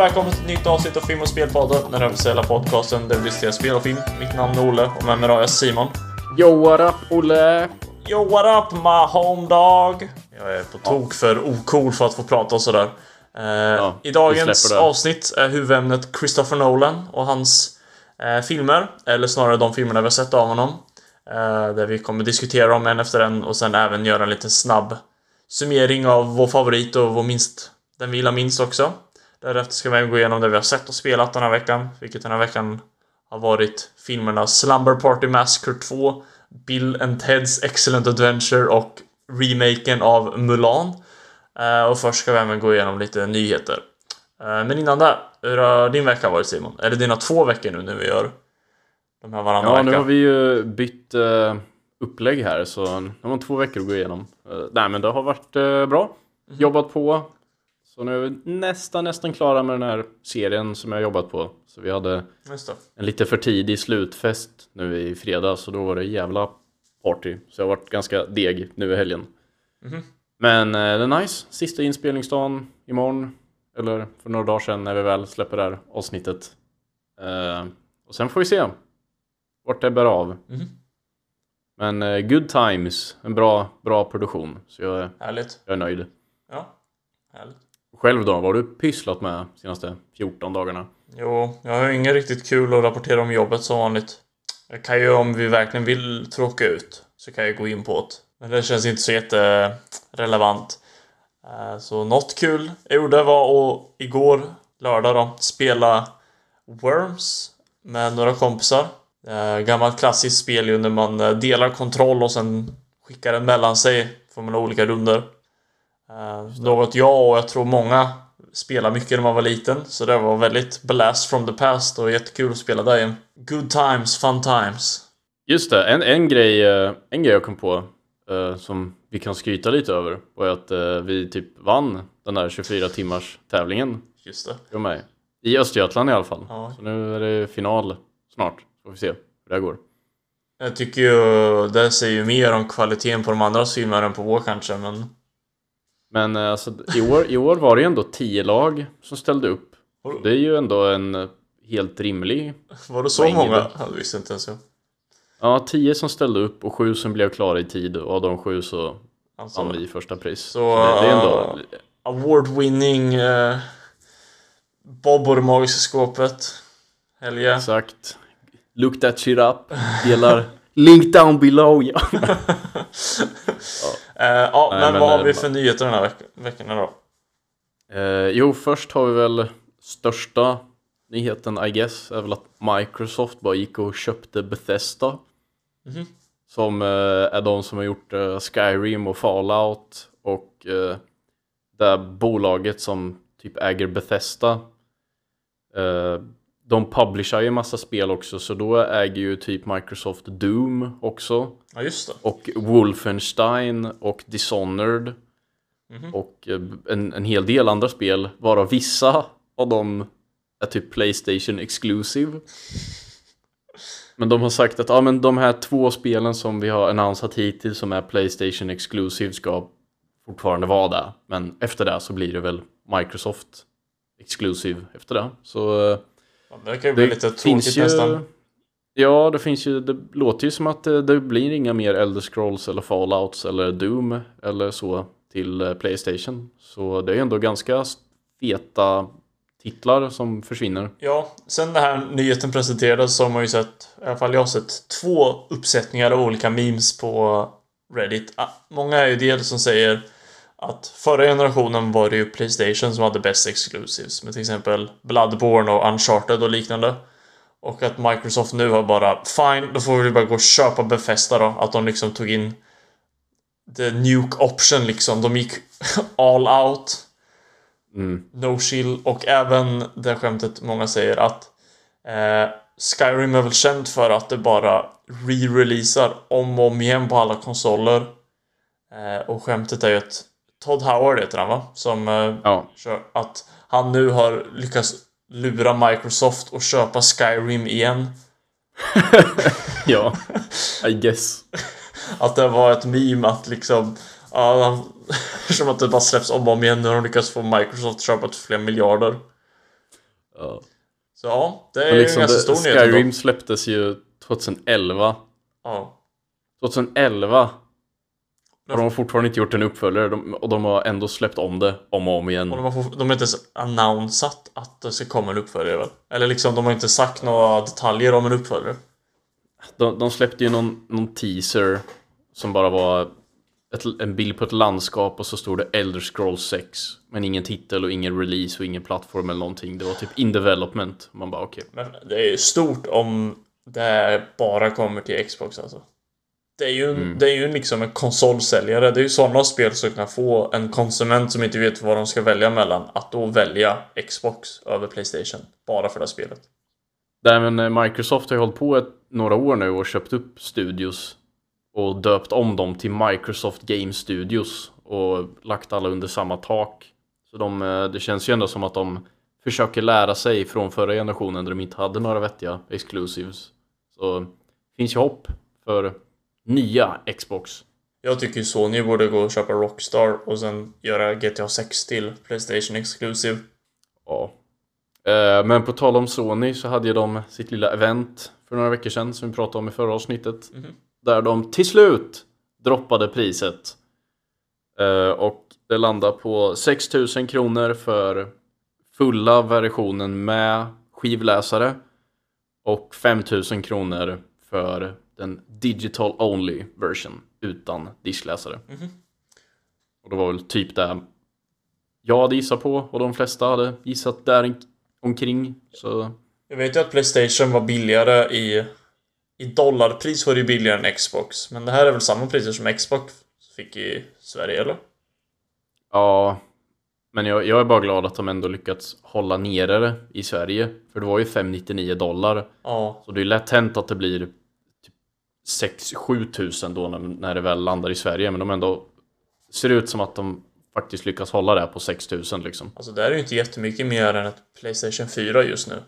Och välkommen till ett nytt avsnitt av Film och Spelpodden, den officiella podcasten där vi diskuterar spel och film. Mitt namn är Olle och med mig har jag Simon. Yo what up Olle? Yo what up my home dog? Jag är på tok för ocool för att få prata och sådär. Eh, I dagens avsnitt är huvudämnet Christopher Nolan och hans eh, filmer, eller snarare de filmerna vi har sett av honom. Eh, där vi kommer diskutera dem en efter en och sen även göra en liten snabb summering av vår favorit och vår minst, den vi gillar minst också. Därefter ska vi gå igenom det vi har sett och spelat den här veckan, vilket den här veckan har varit filmerna Slumber Party Massacre 2, Bill and Ted's Excellent Adventure och remaken av Mulan. Eh, och först ska vi även gå igenom lite nyheter. Eh, men innan det, hur har din vecka varit Simon? Det dina två veckor nu när vi gör de här varannan ja, vecka? Ja, nu har vi ju bytt uh, upplägg här så nu har man två veckor att gå igenom. Uh, nej men det har varit uh, bra. Mm. Jobbat på. Så nu är vi nästan, nästan klara med den här serien som jag jobbat på. Så vi hade en lite för tidig slutfest nu i fredags så då var det jävla party. Så jag har varit ganska deg nu i helgen. Mm. Men det är nice. Sista inspelningsdagen imorgon. Eller för några dagar sedan när vi väl släpper det här avsnittet. och sen får vi se vart det bär av. Mm. Men uh, good times, en bra, bra produktion. Så jag, Härligt. jag är nöjd. Ja, härligt. Själv då, vad har du pysslat med de senaste 14 dagarna? Jo, jag har inget riktigt kul att rapportera om jobbet som vanligt. Jag kan ju om vi verkligen vill tråka ut så kan jag gå in på det. Men det känns inte så jätterelevant. Eh, så något kul jag gjorde var att igår, lördag då, spela Worms med några kompisar. Eh, gammalt klassiskt spel ju när man eh, delar kontroll och sen skickar den mellan sig. Får man olika runder. Eh, något jag och jag tror många spelade mycket när man var liten. Så det var väldigt blast from the past och jättekul att spela där igen. Good times, fun times. Just det, en, en, grej, eh, en grej jag kom på uh, som vi kan skryta lite över var att vi typ vann den där 24 timmars tävlingen. Just det. Med. I Östergötland i alla fall. Ja. Så nu är det final snart. Får vi se hur det går. Jag tycker ju det säger ju mer om kvaliteten på de andra filmerna än på vår kanske, men... Men eh, alltså, i år, i år var det ju ändå tio lag som ställde upp. Det är ju ändå en eh, helt rimlig... Var det så många? Jag visste inte ens jag. Ja, tio som ställde upp och sju som blev klara i tid och av de sju så alltså, vann vi första pris. Så, det, det, är ändå... Uh, Award-winning uh, Bob och det magiska skåpet. Helge. Exakt. Look that shit up. Delar link down below. Ja, ja. Uh, ja Nej, men, men, vad har vi för nyheter den här veck veckan då? Uh, jo, först har vi väl största nyheten I guess är väl att Microsoft bara gick och köpte Bethesda. Mm -hmm. Som uh, är de som har gjort Skyrim och Fallout och uh, det bolaget som typ äger Bethesda de publicerar ju massa spel också så då äger ju typ Microsoft Doom också. Ja just det. Och Wolfenstein och Dishonored. Mm -hmm. Och eh, en, en hel del andra spel, varav vissa av dem är typ Playstation exclusive. Men de har sagt att ja, men de här två spelen som vi har annonsat hittills som är Playstation exclusive ska fortfarande vara där. Men efter det så blir det väl Microsoft exclusive efter det. Så eh, det kan ju bli lite tråkigt ju, nästan. Ja, det finns ju, det låter ju som att det, det, blir inga mer Elder Scrolls eller Fallouts eller Doom eller så till eh, Playstation. Så det är ändå ganska feta titlar som försvinner. Ja, sen den här nyheten presenterades så har man ju sett, i alla fall jag har sett två uppsättningar av olika memes på Reddit. Ah, många är ju dels som säger att förra generationen var det ju Playstation som hade bäst exclusives med till exempel Bloodborne och Uncharted och liknande. Och att Microsoft nu har bara Fine, då får vi bara gå och köpa Befesta då. Att de liksom tog in The Nuke option liksom. De gick all out. Mm. No chill. Och även det skämtet många säger att eh, Skyrim är väl känt för att det bara re-releasar om och om igen på alla konsoler. Eh, och skämtet är ju att Todd Howard heter han va? Som eh, ja. kör att han nu har lyckats lura Microsoft och köpa Skyrim igen. ja, I guess. att det var ett meme att liksom ja, som att det bara släpps om och om igen. Nu har de lyckats få Microsoft att köpa till flera miljarder. Ja. Så ja, det är Men ju liksom en ganska det, stor nyhet Skyrim släpptes ju 2011. Ja. 2011 har de fortfarande inte gjort en uppföljare de, och de har ändå släppt om det om och om igen. Och de har, de har inte ens annonsat att det ska komma en uppföljare väl? Eller liksom, de har inte sagt några detaljer om en uppföljare. De, de släppte ju någon, någon teaser som bara var ett, en bild på ett landskap och så stod det Elder Scrolls 6. Men ingen titel och ingen release och ingen plattform eller någonting. Det var typ in development. Man bara okej. Men det är ju stort om det bara kommer till Xbox alltså. Det är ju, Mm. det är ju liksom en konsolsäljare. Det är ju sådana spel som kan få en konsument som inte vet vad de ska välja mellan att då välja Xbox över Playstation. Bara för det spelet. Nej men eh, Microsoft har ju hållit på ett, några år nu och köpt upp studios. Och döpt om dem till Microsoft Game Studios. Och lagt alla under samma tak. Så de, eh, det känns ju ändå som att de försöker lära sig från förra generationen där de inte hade några vettiga exclusives. Så finns ju hopp för nya Xbox. Jag tycker Sony borde gå och köpa Rockstar och sen göra GTA 6 till Playstation Exclusive. Ja. Eh, Men på tal om Sony så hade ju de sitt lilla event för några veckor sedan som vi pratade om i förra avsnittet. Mhm. Där de till slut droppade priset. Eh, Och det landar på 6000 kronor för fulla versionen med skivläsare. Och 5000 kronor för den digital only version utan diskläsare. Mhm. Och det var väl typ det jag hade gissat på och de flesta hade gissat där in- omkring. Så Jag vet ju att Playstation var billigare i... I dollarpris var det ju billigare än Xbox. Men det här är väl samma priser som Xbox fick i Sverige, eller? ja, men jag, jag är bara glad att de ändå lyckats hålla nere det i Sverige. För det var ju 599 dollar. Ja. Så det är lätt hänt att det blir 6-7 tusen då när, när det väl landar i Sverige. Men de ändå ser ut som att de faktiskt lyckas hålla det på 6 tusen liksom. Alltså det är ju inte jättemycket mer än ett Playstation 4 just nu.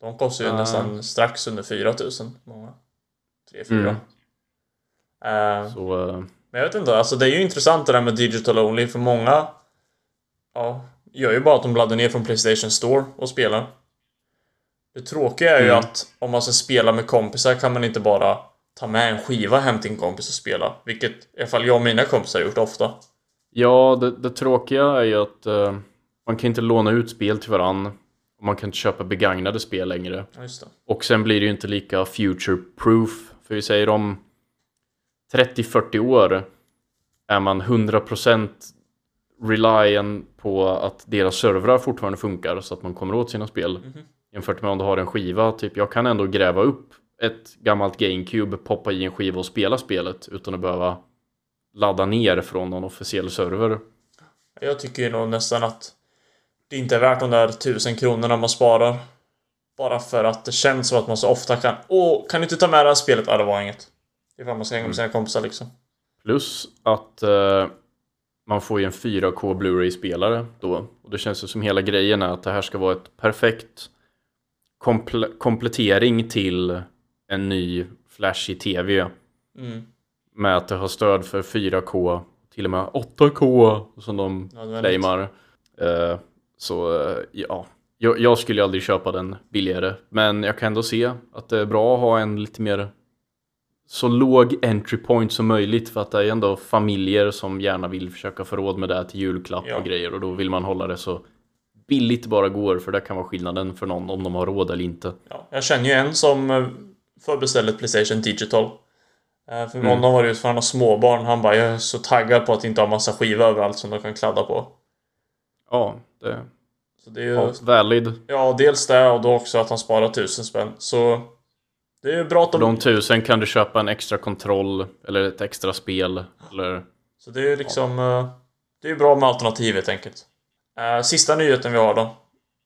De kostar ju Ah. nästan strax under 4000. Många. 3-4. Mm. Eh, Så eh, Men jag vet inte, alltså det är ju intressant det där med digital only för många Ja, gör ju bara att de laddar ner från Playstation Store och spelar. Det tråkiga är ju Mm. att om man ska spela med kompisar kan man inte bara ta med en skiva hem till en kompis och spela. Vilket i alla fall jag och mina kompisar har gjort ofta. Ja, det, det tråkiga är ju att eh, man kan inte låna ut spel till varann. Och man kan inte köpa begagnade spel längre. Ja. Och sen blir det ju inte lika future-proof. För vi säger om 30-40 år är man 100% reliant på att deras servrar fortfarande funkar så att man kommer åt sina spel. Mhm. Jämfört med om du har en skiva, typ jag kan ändå gräva upp ett gammalt GameCube, poppa i en skiva och spela spelet utan att behöva ladda ner från någon officiell server. Jag tycker nog nästan att det inte är värt de där tusen kronorna man sparar. Bara för att det känns som att man så ofta kan Åh, kan du inte ta med det här spelet? Ja, det var inget. Ifall man ska hänga med sina kompisar liksom. Plus att eh, man får ju en 4K Blu-ray-spelare då. Och det känns ju som hela grejen är att det här ska vara ett perfekt komple- komplettering till en ny flashig TV. Mm. Med att det har stöd för 4K, till och med 8K som de Nödvändigt. claimar. Eh, så eh, ja, jag, jag skulle aldrig köpa den billigare. Men jag kan ändå se att det är bra att ha en lite mer så låg entry point som möjligt för att det är ändå familjer som gärna vill försöka få råd med det till julklapp Ja. och grejer och då vill man hålla det så billigt det bara går för det kan vara skillnaden för någon om de har råd eller inte. Ja, jag känner ju en som eh, förbeställde ett Playstation Digital. Eh, För Mm. honom var det ju för han har småbarn. Han bara, jag är så taggad på att inte ha massa skivor överallt som de kan kladda på. Ja, det Så det är ju, ja, valid. ja, dels det och då också att han sparar tusen spänn. Så det är bra att För de... de tusen kan du köpa en extra kontroll eller ett extra spel eller Så det är ju liksom... eh, Det är bra med alternativ helt enkelt. Eh, Sista nyheten vi har då.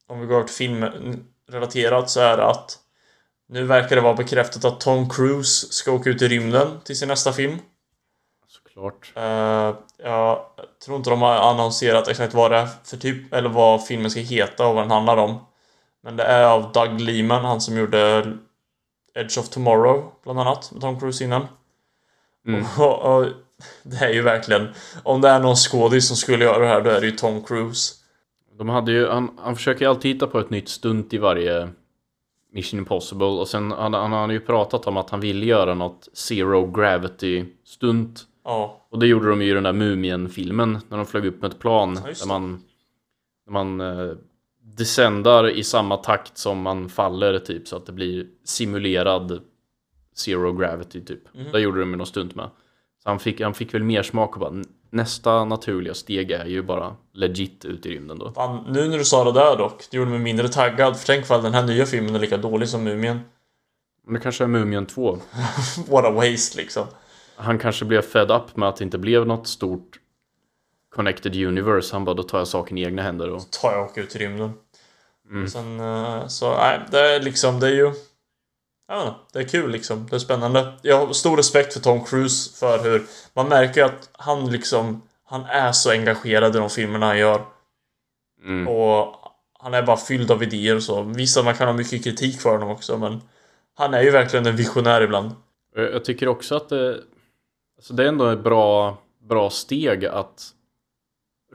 Om vi går över till filmrelaterat så är det att nu verkar det vara bekräftat att Tom Cruise ska åka ut i rymden till sin nästa film. såklart. Uh, jag tror inte de har annonserat exakt vad det är för typ, eller vad filmen ska heta och vad den handlar om. Men det är av Doug Liman, han som gjorde Edge of Tomorrow, bland annat, med Tom Cruise innan. Mm. Och, och, det är ju verkligen, om det är någon skådis som skulle göra det här, då är det ju Tom Cruise. De hade ju, han, han försöker ju alltid hitta på ett nytt stunt i varje Mission Impossible och sen han, han har ju pratat om att han ville göra något Zero Gravity stunt. Ja. Och det gjorde de ju i den där Mumien-filmen när de flög upp med ett plan. Ja, där man, där man eh, descendar i samma takt som man faller typ så att det blir simulerad Zero Gravity typ. Mhm. Där gjorde de ju något stunt med. Så han fick, han fick väl mer smak och bara "N- nästa naturliga steg är ju bara legit ut i rymden då. Fan, nu när du sa det där dock, det gjorde mig mindre taggad. För tänk ifall den här nya filmen är lika dålig som Mumien. Men det kanske är Mumien 2. What a waste liksom. Han kanske blev fed up med att det inte blev något stort Connected Universe. Han bara, då tar jag saken i egna händer och... tar jag och åker ut i rymden. Mm. Sen, eh, så nej, det är liksom, det är ju... Inte, det är kul liksom. Det är spännande. Jag har stor respekt för Tom Cruise för hur... Man märker att han liksom... Han är så engagerad i de filmerna han gör. Mm. Och han är bara fylld av idéer och så. Visst att man kan ha mycket kritik för honom också, men... Han är ju verkligen en visionär ibland. Jag jag tycker också att det... Alltså det är ändå ett bra, bra steg att...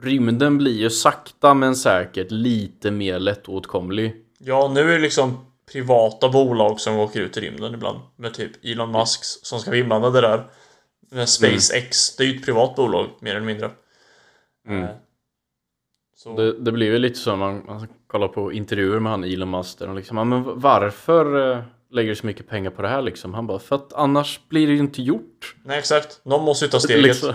Rymden blir ju sakta men säkert lite mer lättåtkomlig. Ja, nu är det liksom privata bolag som åker ut i rymden ibland. Med typ Elon Musk som ska vara inblandade där. Med SpaceX, det är ju ett privat bolag mer eller mindre. Mm. Eh, Så, Det, det blir ju lite så när man, man kollar på intervjuer med han Elon Musk där liksom, "Ja, men varför eh, lägger du så mycket pengar på det här liksom? Han bara, för att annars blir det ju inte gjort. nej exakt, någon måste ju ta steget. Liksom.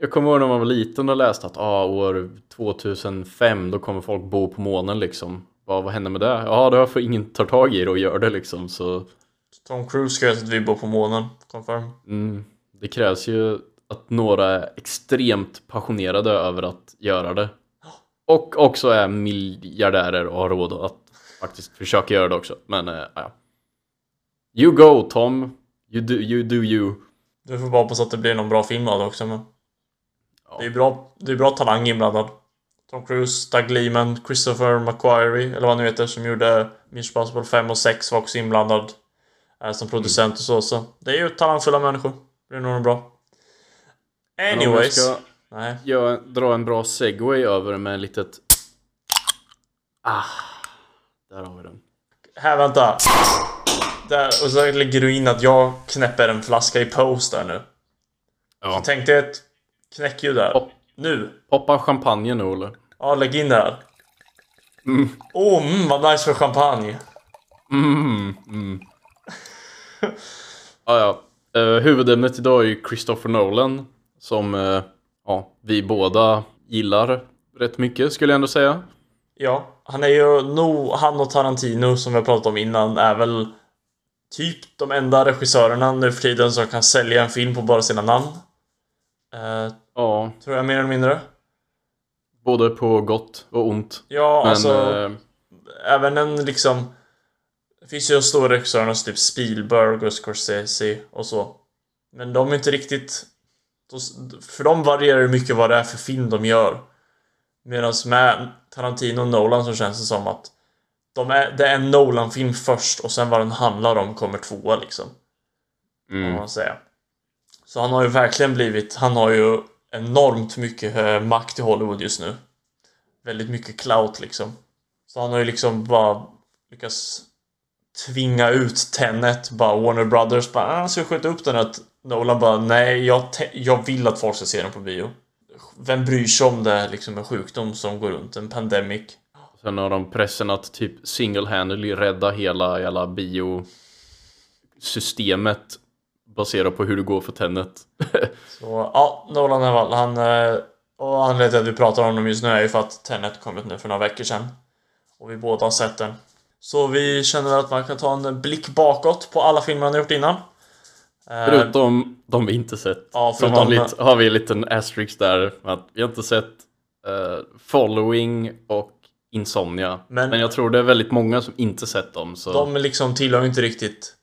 Jag kommer ihåg när man var liten och läste att ah, år 2005 då kommer folk bo på månen liksom. Bara, vad händer med det? Ja, det är för ingen tar tag i det och gör det liksom. Så Tom Cruise ska att vi bor på månen. Confirm. mm, det krävs ju att några är extremt passionerade över att göra det. Och också är miljardärer och har råd att faktiskt försöka göra det också. Men eh, ja. You go Tom. You do you. Do you. Du får bara hoppas att det blir någon bra film av det också men... Ja. Det är bra, det är bra talang inblandad. Tom Cruise, Doug Liman, Christopher McQuarrie, eller vad han nu heter, som gjorde Mission Impossible 5 och 6 var också inblandad. eh, som producent och så, så. Det är ju talangfulla människor. Det blir nog bra. Jag Anyways. ska Nej. jag dra en bra segway över med en litet... Ah, där har vi den. Här, vänta. Där, och så lägger du in att jag knäpper en flaska i pose där nu. Ja. Tänk dig ett knäckljud där. Pop. Nu. Poppa champagne nu Olle. Ja, lägg in det här. Mm. Åh, mm, vad nice för champagne. Mm, mm. ah, ja. Uh, huvudämnet idag är ju Christopher Nolan. Som eh, ja, vi båda gillar rätt mycket skulle jag ändå säga. Ja, han är ju nog, han och Tarantino som vi har pratat om innan är väl typ de enda regissörerna nu för tiden som kan sälja en film på bara sina namn. Eh, Ja, tror jag mer eller mindre. både på gott och ont. Ja, Men alltså eh, även en liksom... Det finns ju stora regissörer som typ Spielberg och Scorsese och så. Men de är inte riktigt... de- För dem varierar det mycket vad det är för film de gör. Medan med Tarantino och Nolan så känns det som att de är, det är en Nolan-film först och sen vad den handlar om kommer tvåa liksom. Mm, man säga. Så han har ju verkligen blivit, han har ju enormt mycket eh, makt i Hollywood just nu. Väldigt mycket clout liksom. Så han har ju liksom bara lyckats tvinga ut Tenet, bara Warner Brothers bara ah, ska skjuta upp den här? Nolan bara nej, jag, jag vill att folk ska se den på bio. Vem bryr sig om det är liksom en sjukdom som går runt, en pandemic. sen har de pressen att typ single-handedly rädda hela jävla biosystemet baserat på hur det går för Tenet. Så ja, Nolan väl, han... eh, Och anledningen till att vi pratar om dem just nu är ju för att Tenet kommit nu för några veckor sedan. Och vi båda har sett den. Så vi känner att man kan ta en blick bakåt på alla filmer han har gjort innan. Eh, Förutom de vi inte sett. Ja, förutom- vanligt har vi en liten asterisk där. Att vi har inte sett eh, Following och Insomnia. Men- Men, jag tror det är väldigt många som inte sett dem. Så De liksom tillhör inte riktigt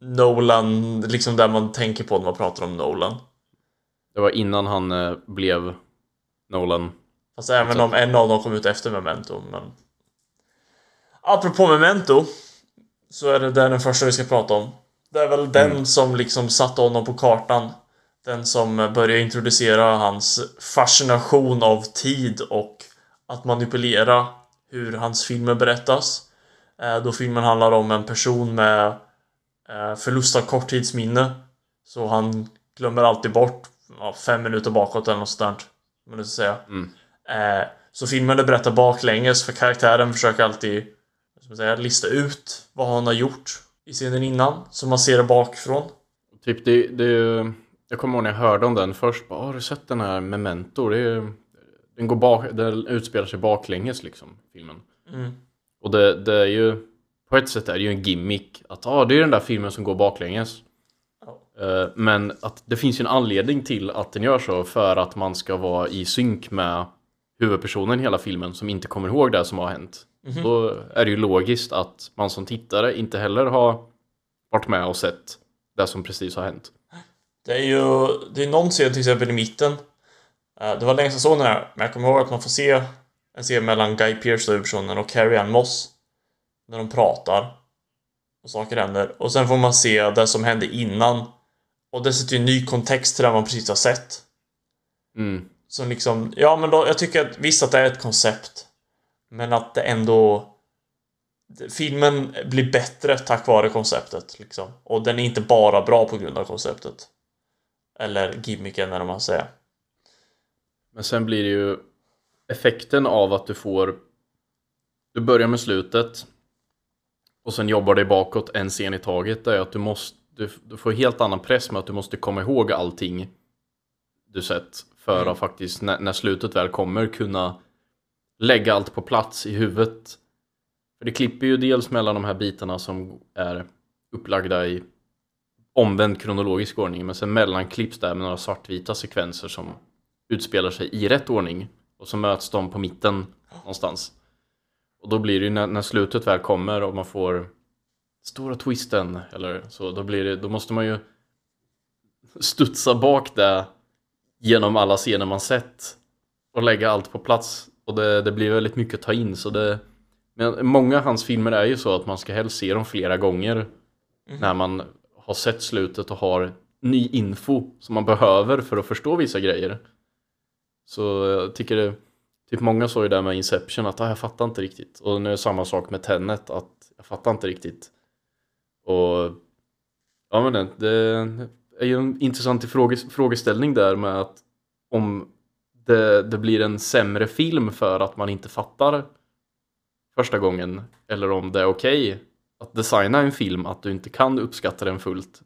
Nolan, liksom där man tänker på när man pratar om Nolan. det var innan han eh, blev Nolan. Fast även om en av dem kom ut efter Memento, men... Apropå Memento, så är det där den första vi ska prata om. Det är väl den som liksom satte honom på kartan. Den som började introducera hans fascination av tid och att manipulera hur hans filmer berättas. Eh, då filmen handlar om en person med förlust av korttidsminne. Så han glömmer alltid bort ja, fem minuter bakåt eller något sånt där. ska säga. Mm. Eh, så filmen berättar baklänges för karaktären försöker alltid säga, lista ut vad han har gjort i scenen innan. Så man ser det bakifrån. Typ det, det Jag kommer ihåg när jag hörde om den först. Bara, har du sett den här Memento? Det är, den, går bak, den utspelar sig baklänges liksom, filmen. Mm. Och det, det är ju... På ett sätt är det ju en gimmick. Att ah, det är den där filmen som går baklänges. Eh, Men att det finns ju en anledning till att den gör så. För att man ska vara i synk med huvudpersonen i hela filmen som inte kommer ihåg det som har hänt. Mhm. Då är det ju logiskt att man som tittare inte heller har varit med och sett det som precis har hänt. Det är ju det är någon scen till exempel i mitten. Eh, Det var länge sedan jag såg den här, men jag kommer ihåg att man får se en scen mellan Guy Pearce, huvudpersonen, och Carrie Ann Moss. När de pratar. Och saker händer. Och sen får man se det som hände innan. Och det sätter ju en ny kontext till det man precis har sett. Mm. Som liksom, ja men då, jag tycker att visst att det är ett koncept. Men att det ändå... Filmen blir bättre tack vare konceptet liksom. Och den är inte bara bra på grund av konceptet. Eller gimmicken eller vad man säger. Men sen blir det ju effekten av att du får Du börjar med slutet och sen jobbar dig bakåt en scen i taget är att du måste du, du får helt annan press med att du måste komma ihåg allting du sett för Mm. att faktiskt när, när slutet väl kommer kunna lägga allt på plats i huvudet. För det klipper ju dels mellan de här bitarna som är upplagda i omvänd kronologisk ordning men sen mellanklipps där med några svartvita sekvenser som utspelar sig i rätt ordning och så möts de på mitten någonstans. Och då blir det ju när, när slutet väl kommer och man får stora twisten eller så, då blir det, då måste man ju studsa bak det genom alla scener man sett och lägga allt på plats och det, det blir väldigt mycket att ta in så det men många av hans filmer är ju så att man ska helst se dem flera gånger när man har sett slutet och har ny info som man behöver för att förstå vissa grejer. Så jag tycker det, typ många sa ju där med Inception att ah, jag fattar inte riktigt. Och nu är det samma sak med Tenet att jag fattar inte riktigt. Och ja men det, det är ju en intressant fråge, frågeställning där med att om det, det blir en sämre film för att man inte fattar första gången eller om det är okej att designa en film att du inte kan uppskatta den fullt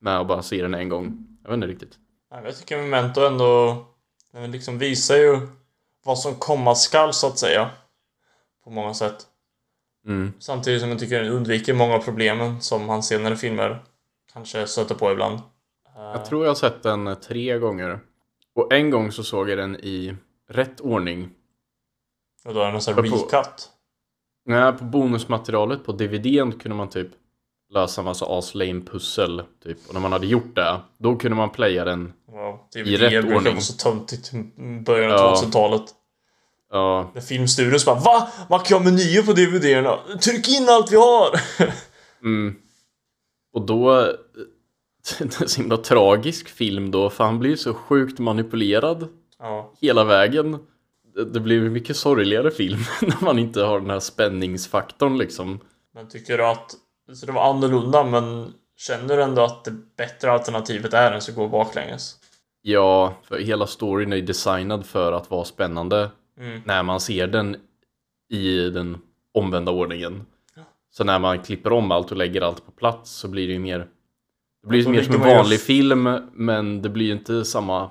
med att bara se den en gång. Jag vet inte riktigt. Jag tycker Memento ändå den liksom visar ju vad som komma skall så att säga. På många sätt. Mm. Samtidigt som jag tycker den undviker många av problemen som hans senare filmer kanske stöter på ibland. Jag tror jag har sett den tre gånger. Och en gång så såg jag den i rätt ordning. Och då är någon sån här På- recut. Nej, på bonusmaterialet på DVDn kunde man typ lösa massa aslame pussel typ. Och när man hade gjort det, då kunde man playa den. Wow. I rätt ordning. vara så töntigt i början av Ja. 2000-talet. Ja, När filmstudion så bara VA? Man kan ha menyer på DVD-erna! Tryck in allt vi har! mm. Och då... Det är en så himla tragisk film då, för han blir ju så sjukt manipulerad ja. hela vägen. Det- Det blir mycket sorgligare film när man inte har den här spänningsfaktorn liksom. Men tycker du att så det var annorlunda men känner du ändå att det bättre alternativet är än att gå baklänges? Ja, för hela storyn är designad för att vara spännande Mm. när man ser den i den omvända ordningen. Så när man klipper om allt och lägger allt på plats så blir det ju mer Det blir ju mer som en vanlig film men det blir ju inte samma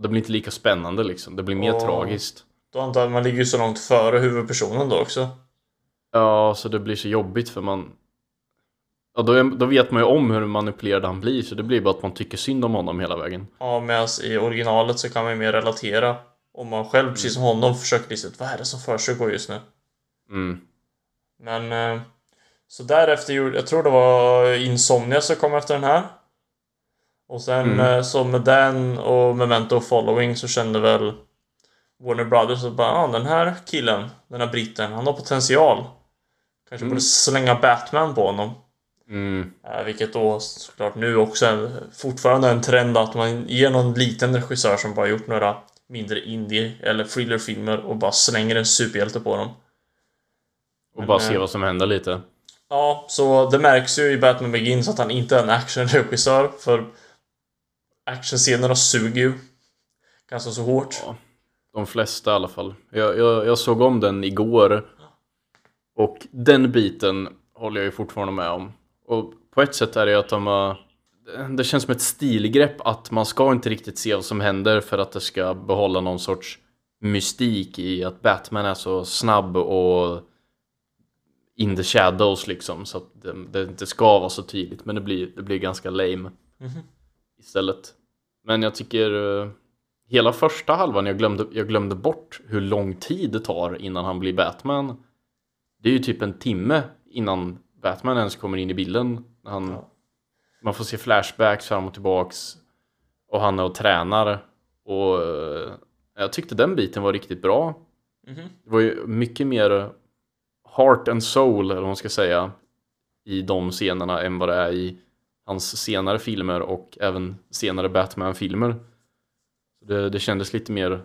Det blir inte lika spännande liksom. Det blir mer Åh. tragiskt. Då antar jag att man ligger så långt före huvudpersonen då också. Ja, så det blir så jobbigt för man Ja, då, är, då vet man ju om hur manipulerad han blir så det blir bara att man tycker synd om honom hela vägen. Ja, medan i originalet så kan man ju mer relatera. Om man själv, precis som honom, försöker lista ut vad är det som försiggår just nu. Mm. Men eh, så därefter gjorde, jag tror det var Insomnia som kom efter den här. Och sen Mm. eh, så med den och Memento Following så kände väl Warner Brothers att bara, ah, den här killen, den här britten, han har potential. Kanske Mm. borde slänga Batman på honom. Mm. Eh, vilket då såklart nu också är fortfarande en trend att man ger någon liten regissör som bara gjort några mindre indie eller thrillerfilmer och bara slänger en superhjälte på dem. Och Men, bara eh, se vad som händer lite. Ja, så det märks ju i Batman Begins att han inte är en actionregissör för actionscenerna suger ju ganska så hårt. Ja, de flesta i alla fall. Jag, jag, jag såg om den igår. Och den biten håller jag ju fortfarande med om. Och på ett sätt är det ju att de har... Det känns som ett stilgrepp att man ska inte riktigt se vad som händer för att det ska behålla någon sorts mystik i att Batman är så snabb och in the shadows liksom. Så att det, det inte ska vara så tydligt. Men det blir, det blir ganska lame Mhm. istället. Men jag tycker eh, hela första halvan, jag glömde, jag glömde bort hur lång tid det tar innan han blir Batman. Det är ju typ en timme innan Batman ens kommer in i bilden. Han, Ja. Man får se flashbacks fram och tillbaks. Och han är och tränar. Och eh, jag tyckte den biten var riktigt bra. Mhm. Det var ju mycket mer heart and soul, eller vad man ska säga, i de scenerna än vad det är i hans senare filmer och även senare Batman-filmer. Så Det, det kändes lite mer,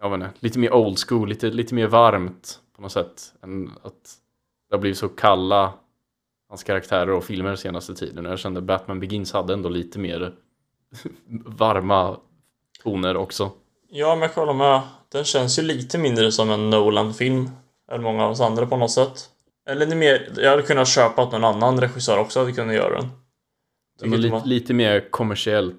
jag vet inte, lite mer old school, lite, lite mer varmt på något sätt. Än att det har blivit så kalla, hans karaktärer och filmer senaste tiden. Jag kände Batman Begins hade ändå lite mer varma toner också. Ja, men jag håller med. Den känns ju lite mindre som en Nolan-film än många av oss andra på något sätt. Eller är mer, jag hade kunnat köpa att någon annan regissör också hade kunnat göra den. Men Tycker lite, man- lite mer kommersiellt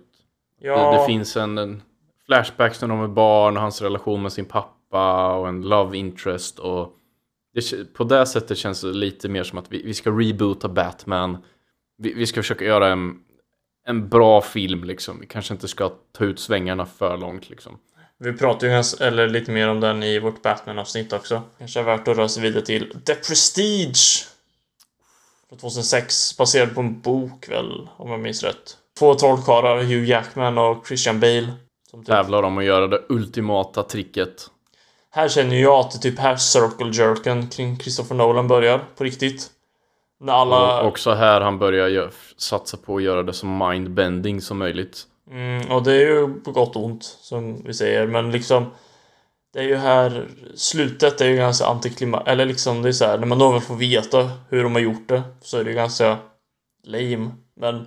Ja, Det, det finns en, en flashbacks när de är barn och hans relation med sin pappa och en love interest och det, på det sättet känns det lite mer som att vi, vi ska reboota Batman. Vi, vi ska försöka göra en, en bra film liksom. Vi kanske inte ska ta ut svängarna för långt liksom. vi pratar ju eller lite mer om den i vårt Batman-avsnitt också. Kanske är värt att röra sig vidare till The Prestige. Från 2006, baserad på en bok väl, om jag minns rätt. Två trollkarlar, Hugh Jackman och Christian Bale. Som typ Tävlar om att göra det ultimata tricket. Här känner jag att det typ här circle jerken kring Christopher Nolan börjar på riktigt. När alla... Och också här han börjar satsa på att göra det så mindbending som möjligt. Mm, och det är ju på gott och ont som vi säger, men liksom det är ju här slutet är ju ganska antiklima eller liksom det är så här när man då väl får veta hur de har gjort det så är det ju ganska lame. Men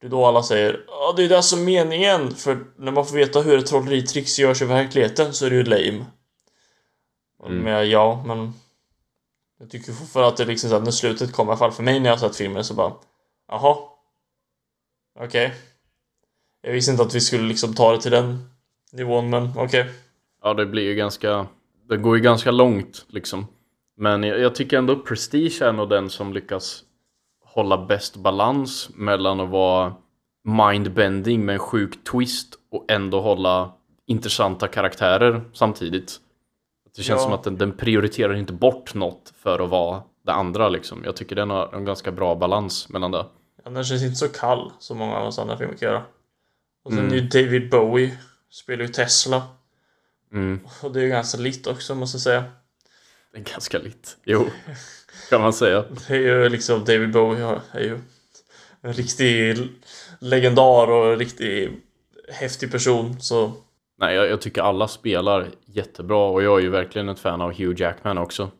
det är då alla säger ja det är det som är meningen för när man får veta hur ett trolleritricks görs i verkligheten så är det ju lame. Mm. Men ja, men jag tycker fortfarande att det liksom så att när slutet kommer, i alla fall för mig när jag har sett filmen så bara Jaha Okej Jag visste inte att vi skulle liksom ta det till den nivån men okej Ja, det blir ju ganska... Det går ju ganska långt liksom. Men jag, jag tycker ändå Prestige är nog den som lyckas hålla bäst balans mellan att vara mindbending med en sjuk twist och ändå hålla intressanta karaktärer samtidigt. Det känns Ja. som att den, den prioriterar inte bort något för att vara det andra liksom. Jag tycker den har en ganska bra balans mellan det. ja, Den känns inte så kall som många av oss andra filmer kan göra Och sen Mm. är ju David Bowie Spelar ju Tesla Mm. Och det är ju ganska likt också måste jag säga Det är ganska lite. Jo, kan man säga. Det är ju liksom David Bowie är ju en riktig legendar och en riktig häftig person så Nej, jag, jag tycker alla spelar jättebra och jag är ju verkligen ett fan av Hugh Jackman också.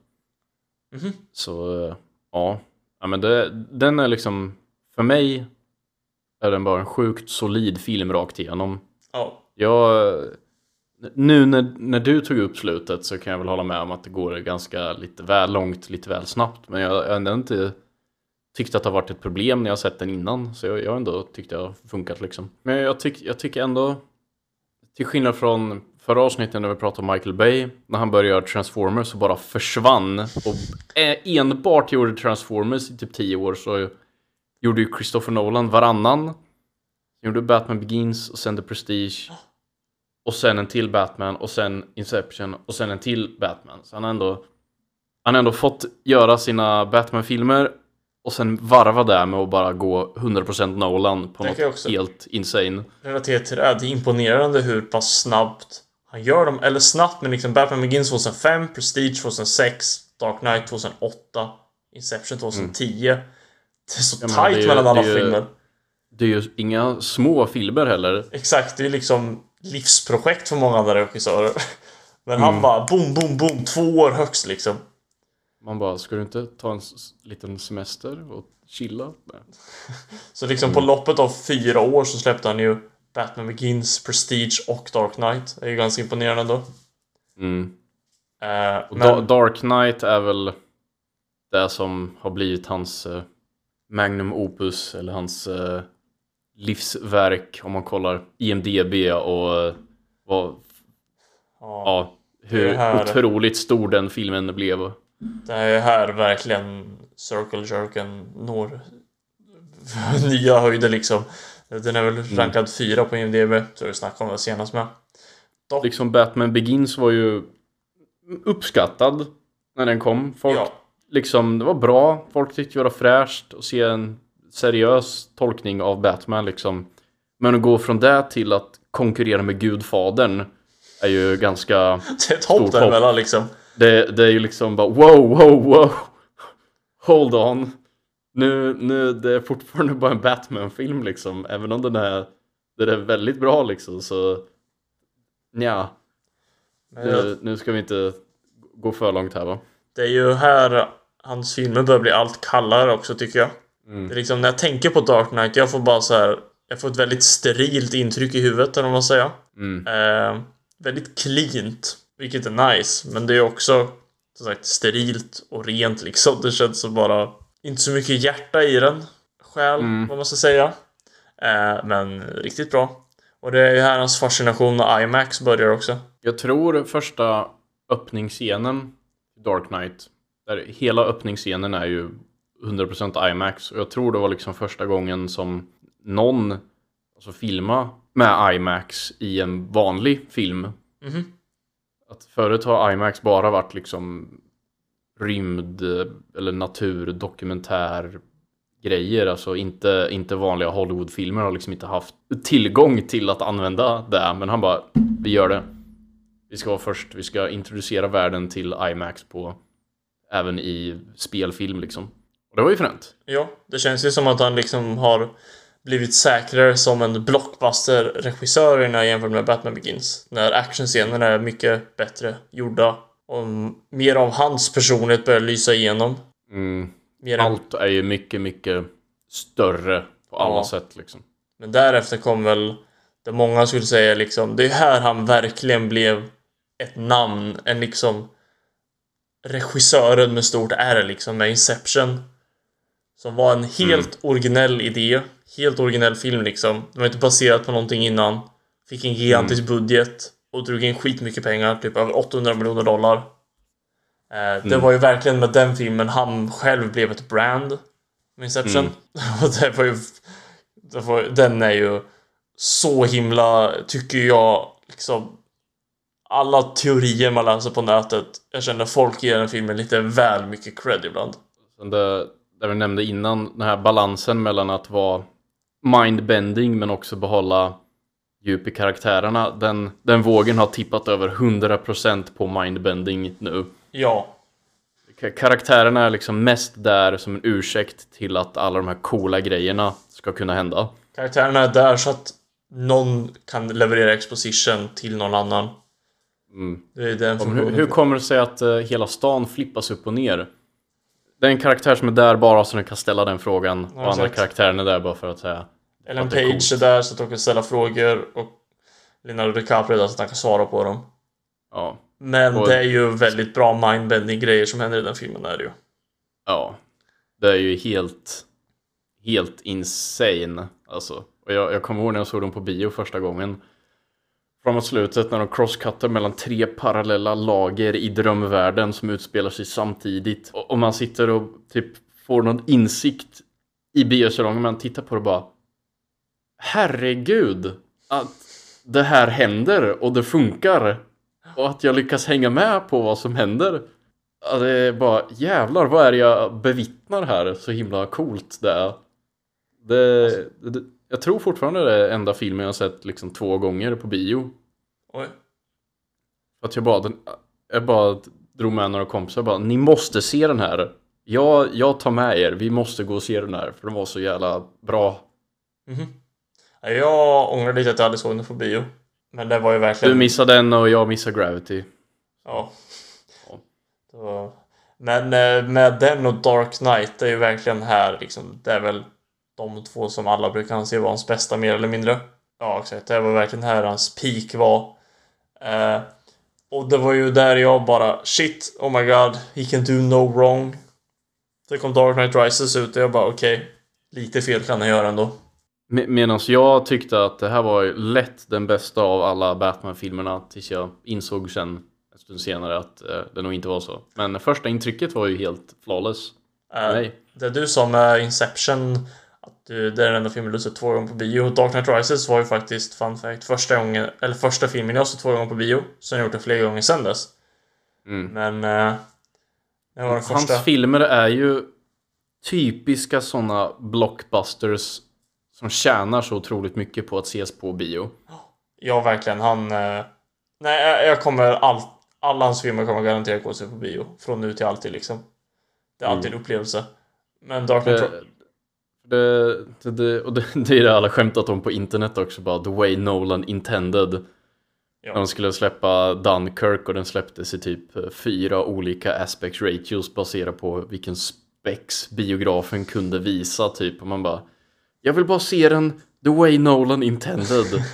Mhm. Så eh, ja, ja men det, den är liksom, för mig är den bara en sjukt solid film rakt igenom. ja Jag, nu när, när du tog upp slutet så kan jag väl hålla med om att det går ganska lite väl långt, lite väl snabbt. Men jag har ändå inte tyckt att det har varit ett problem när jag sett den innan. Så jag, jag har ändå tyckt det har funkat liksom. Men jag, tyck, jag tycker ändå, till skillnad från förra avsnittet när vi pratade om Michael Bay, när han började göra Transformers och bara försvann och enbart gjorde Transformers i typ 10 år så gjorde ju Christopher Nolan varannan. Gjorde Batman Begins och sen The Prestige. Och sen en till Batman och sen Inception och sen en till Batman. Så han har ändå, han har ändå fått göra sina Batman-filmer och sen varva där med att bara gå 100% Nolan på Det något helt insane. relaterat till det här, det är imponerande hur pass snabbt han gör dem. Eller snabbt, men liksom Batman Begins 2005, Prestige 2006, Dark Knight 2008, Inception 2010. Det är så Mm. Ja, tight mellan alla det är ju- filmer. Det är ju inga små filmer heller. Exakt, det är liksom livsprojekt för många andra regissörer. Men han bara boom, boom, boom, två år högst liksom. Man bara, ska du inte ta en liten semester och chilla? Nej. Så liksom på loppet av fyra år så släppte han ju Batman Begins, Prestige och Dark Knight. Det är ju ganska imponerande ändå. Mm. Och men, Da- Dark Knight är väl det som har blivit hans eh, magnum opus eller hans eh, livsverk om man kollar IMDB och vad, ja, hur här- otroligt stor den filmen blev. det är här verkligen Circle Jerken når nya höjder liksom. Den är väl rankad fyra på IMDB, så vi snackade om det senast med. Dock, Liksom Batman Begins var ju uppskattad när den kom. Folk, ja, liksom, det var bra. Folk tyckte det var fräscht att se en seriös tolkning av Batman liksom. Men att gå från det till att konkurrera med Gudfadern är ju ganska... det är ett hopp. däremellan liksom. Det, det är ju liksom bara wow, wow, wow. Hold on. Nu, nu, det är fortfarande bara en Batman-film liksom. Även om den är, den är väldigt bra liksom så... Jag- nu, nu ska vi inte gå för långt här va? Det är ju här hans filmer börjar bli allt kallare också tycker jag. Mm. Det är liksom när jag tänker på Dark Knight, jag får bara så här. Jag får ett väldigt sterilt intryck i huvudet, eller vad man säger. Mm. Eh, väldigt cleant, vilket är nice. Men det är också som sagt sterilt och rent liksom. Det känns som bara inte så mycket hjärta i den. Själ, Mm. vad man ska säga. Eh, men riktigt bra. Och det är ju här hans fascination med IMAX börjar också. Jag tror första öppningsscenen i Dark Knight, där hela öppningsscenen är ju 100% IMAX och jag tror det var liksom första gången som någon alltså filma med IMAX i en vanlig film. Mhm. Att förut har IMAX bara varit liksom rymd eh, eller naturdokumentär grejer, alltså inte, inte vanliga Hollywoodfilmer har liksom inte haft tillgång till att använda det, men han bara, vi gör det. Vi ska vara först, vi ska introducera världen till IMAX på även i spelfilm liksom. Och det var ju fränt. Ja, det känns ju som att han liksom har blivit säkrare som en blockbuster-regissör jämfört med Batman Begins. När actionscenerna är mycket bättre gjorda och mer av hans personlighet börjar lysa igenom. Mm. Än, Allt är ju mycket, mycket större på alla Ja. sätt liksom. men därefter kom väl det många skulle säga liksom, det är här han verkligen blev ett namn, en liksom regissören med stort R liksom med Inception. Som var en helt originell idé. Helt originell film liksom. Det var inte baserat på någonting innan. Fick en gigantisk budget. Och drog in skitmycket pengar. Typ över 800 miljoner dollar. Eh, Det var ju verkligen med den filmen han själv blev ett brand. Med Inception. Och det var ju... Det var, den är ju så himla, tycker jag, liksom alla teorier man läser på nätet. Jag känner folk ger den filmen lite väl mycket cred ibland. Sen det, det vi nämnde innan, den här balansen mellan att vara mindbending men också behålla djup i karaktärerna. Den, den vågen har tippat över 100% på mindbending nu. Ja, Ka- Karaktärerna är liksom mest där som en ursäkt till att alla de här coola grejerna ska kunna hända. karaktärerna är där så att någon kan leverera exposition till någon annan. Mm. Det är den Om, hur, hur kommer det sig att eh, hela stan flippas upp och ner? Det är en karaktär som är där bara så den kan ställa den frågan och andra karaktären är där bara för att säga Ellen är Page coolt. är där så att de kan ställa frågor och Leonardo DiCaprio är där så att han kan svara på dem. ja, Men Och- det är ju väldigt bra mindbending grejer som händer i den filmen är det ju. Ja, det är ju helt, helt insane. Alltså. Och jag, jag kommer ihåg när jag såg dem på bio första gången. Framåt slutet när de crosscuttar mellan tre parallella lager i drömvärlden som utspelar sig samtidigt. Och, och man sitter och typ får någon insikt i biosalongen. Man tittar på det och bara Herregud! Att det här händer och det funkar. Och att jag lyckas hänga med på vad som händer. Ja, det är bara jävlar vad är det jag bevittnar här så himla coolt det är. Det, det, jag tror fortfarande det är enda filmen jag har sett liksom två gånger på bio. Oj. Att jag bara, den, jag bara drog med några kompisar bara ni måste se den här. Jag, jag tar med er, vi måste gå och se den här för den var så jävla bra. Mhm. Ja, Jag ångrar lite att jag aldrig såg den på bio. Men det var ju verkligen... Du missar den och jag missar Gravity. Ja. Ja. Men eh, med den och Dark Knight det är ju verkligen här liksom. Det är väl de två som alla brukar anse vara hans bästa mer eller mindre. Ja exakt. Det var verkligen här hans peak var. Eh, och det var ju där jag bara shit, oh my god, he can do no wrong. Så kom Dark Knight Rises ut och jag bara okej, okay, lite fel kan han göra ändå. Med, Medan jag tyckte att det här var lätt den bästa av alla Batman-filmerna tills jag insåg sen en stund senare att eh, det nog inte var så. Men första intrycket var ju helt flawless. Eh, Nej. Det du sa med Inception, att du, det är den enda filmen du sett två gånger på bio. Dark Knight Rises var ju faktiskt, fun fact, första gången, eller första filmen jag sett två gånger på bio. Sen har jag gjort det flera gånger sen dess. Mm. Men... Eh, det var den Hans första. filmer är ju typiska sådana blockbusters som tjänar så otroligt mycket på att ses på bio. Ja, verkligen. Han... Eh, nej, jag- kommer... All, alla hans filmer kommer garanterat gå sig på bio. Från nu till alltid liksom. Det är alltid en upplevelse. Men Dark Knight... Det, det, det, det, och det, det är det alla skämtat om på internet också, bara the way Nolan intended. Ja. När de skulle släppa Dunkirk och den släpptes i typ eh, fyra olika aspect ratios baserat på vilken spex biografen kunde visa typ. Och man bara Jag vill bara se den the way Nolan intended.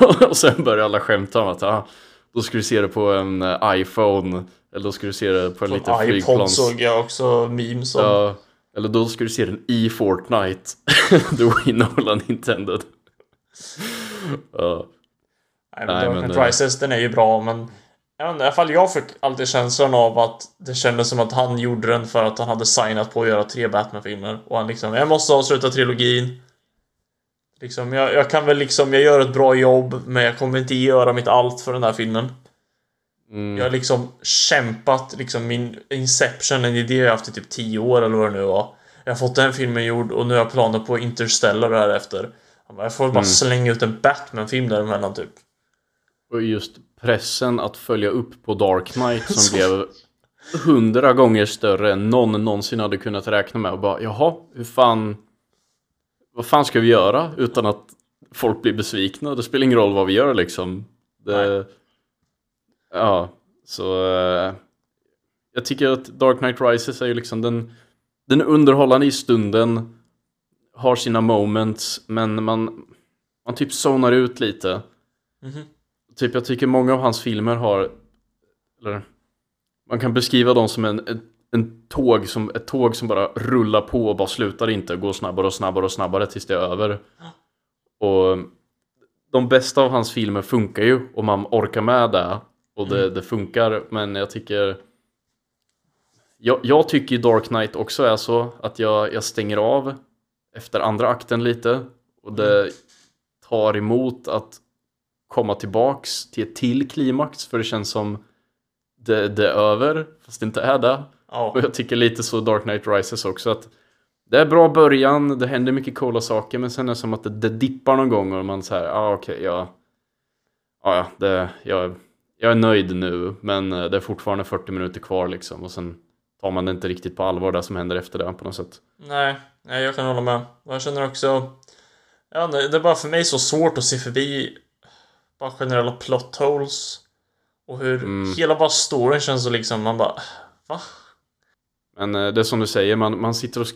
och sen börjar alla skämta om att ah, då ska du se det på en eh, iPhone. Eller då ska du se det på en Från liten iPod flygplans... såg jag också memes om. Ja, eller då ska du se den i Fortnite. The way Nolan intended. Ja. Nej, men Nej, Dark men det- Rises, den är ju bra, men... Jag vet inte, i alla fall jag fick alltid känslan av att det kändes som att han gjorde den för att han hade signat på att göra tre Batman-filmer. Och han liksom, jag måste avsluta trilogin. Liksom, jag, jag kan väl liksom, jag gör ett bra jobb, men jag kommer inte göra mitt allt för den här filmen. Mm. Jag har liksom kämpat, liksom min Inception, en idé jag haft i typ 10 år eller vad det nu var. Jag har fått den filmen gjord och nu har jag planer på Interstellar därefter. Jag får bara Mm. slänga ut en Batman-film däremellan typ. Och just pressen att följa upp på Dark Knight som blev hundra gånger större än någon någonsin hade kunnat räkna med. Och bara, jaha, hur fan... Vad fan ska vi göra utan att folk blir besvikna? Det spelar ingen roll vad vi gör liksom. Det, ja, så... eh, jag tycker att Dark Knight Rises är ju liksom den... Den underhållande i stunden. Har sina moments, men man... Man typ zonar ut lite. Mhm. Typ jag tycker många av hans filmer har eller, Man kan beskriva dem som en, en, en tåg som, ett tåg som bara rullar på och bara slutar inte Går snabbare och snabbare och snabbare tills det är över. Och De bästa av hans filmer funkar ju om man orkar med det. Och det, det funkar men jag tycker jag, jag tycker ju Dark Knight också är så att jag, jag stänger av efter andra akten lite. Och det tar emot att komma tillbaks till ett till klimax för det känns som det, det är över fast det inte är det. Ja. Och jag tycker lite så Dark Knight Rises också att det är bra början, det händer mycket coola saker men sen är det som att det, det dippar någon gång och man säger ah, okej ja ja ja det, jag, jag är nöjd nu men eh, det är fortfarande 40 minuter kvar liksom och sen tar man det inte riktigt på allvar det som händer efter det på något sätt. Nej, nej, jag kan hålla med. Jag känner också... Ja, det är bara för mig så svårt att se förbi bara generella plot holes. Och hur Mm. hela bara storyn känns så liksom, man bara... Va? Men eh, det är som du säger, man, man sitter och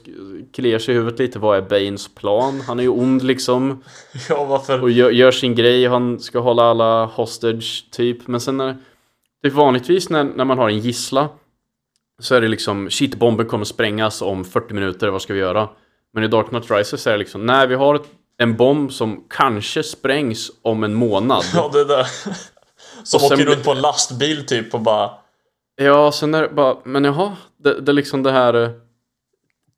kliar sig i huvudet lite. Vad är Banes plan? Han är ju ond liksom. Ja, varför? Och gör, gör sin grej. Han ska hålla alla hostage typ. Men sen när... Typ vanligtvis när, när man har en gissla. Så är det liksom shit bomben kommer sprängas om 40 minuter. Vad ska vi göra? Men i Dark Knight Rises är det liksom nej vi har en bomb som kanske sprängs om en månad. Ja, det där. Som Och sen åker runt på en lastbil typ och bara... Ja, sen är det bara, men jaha, det, det är liksom det här eh,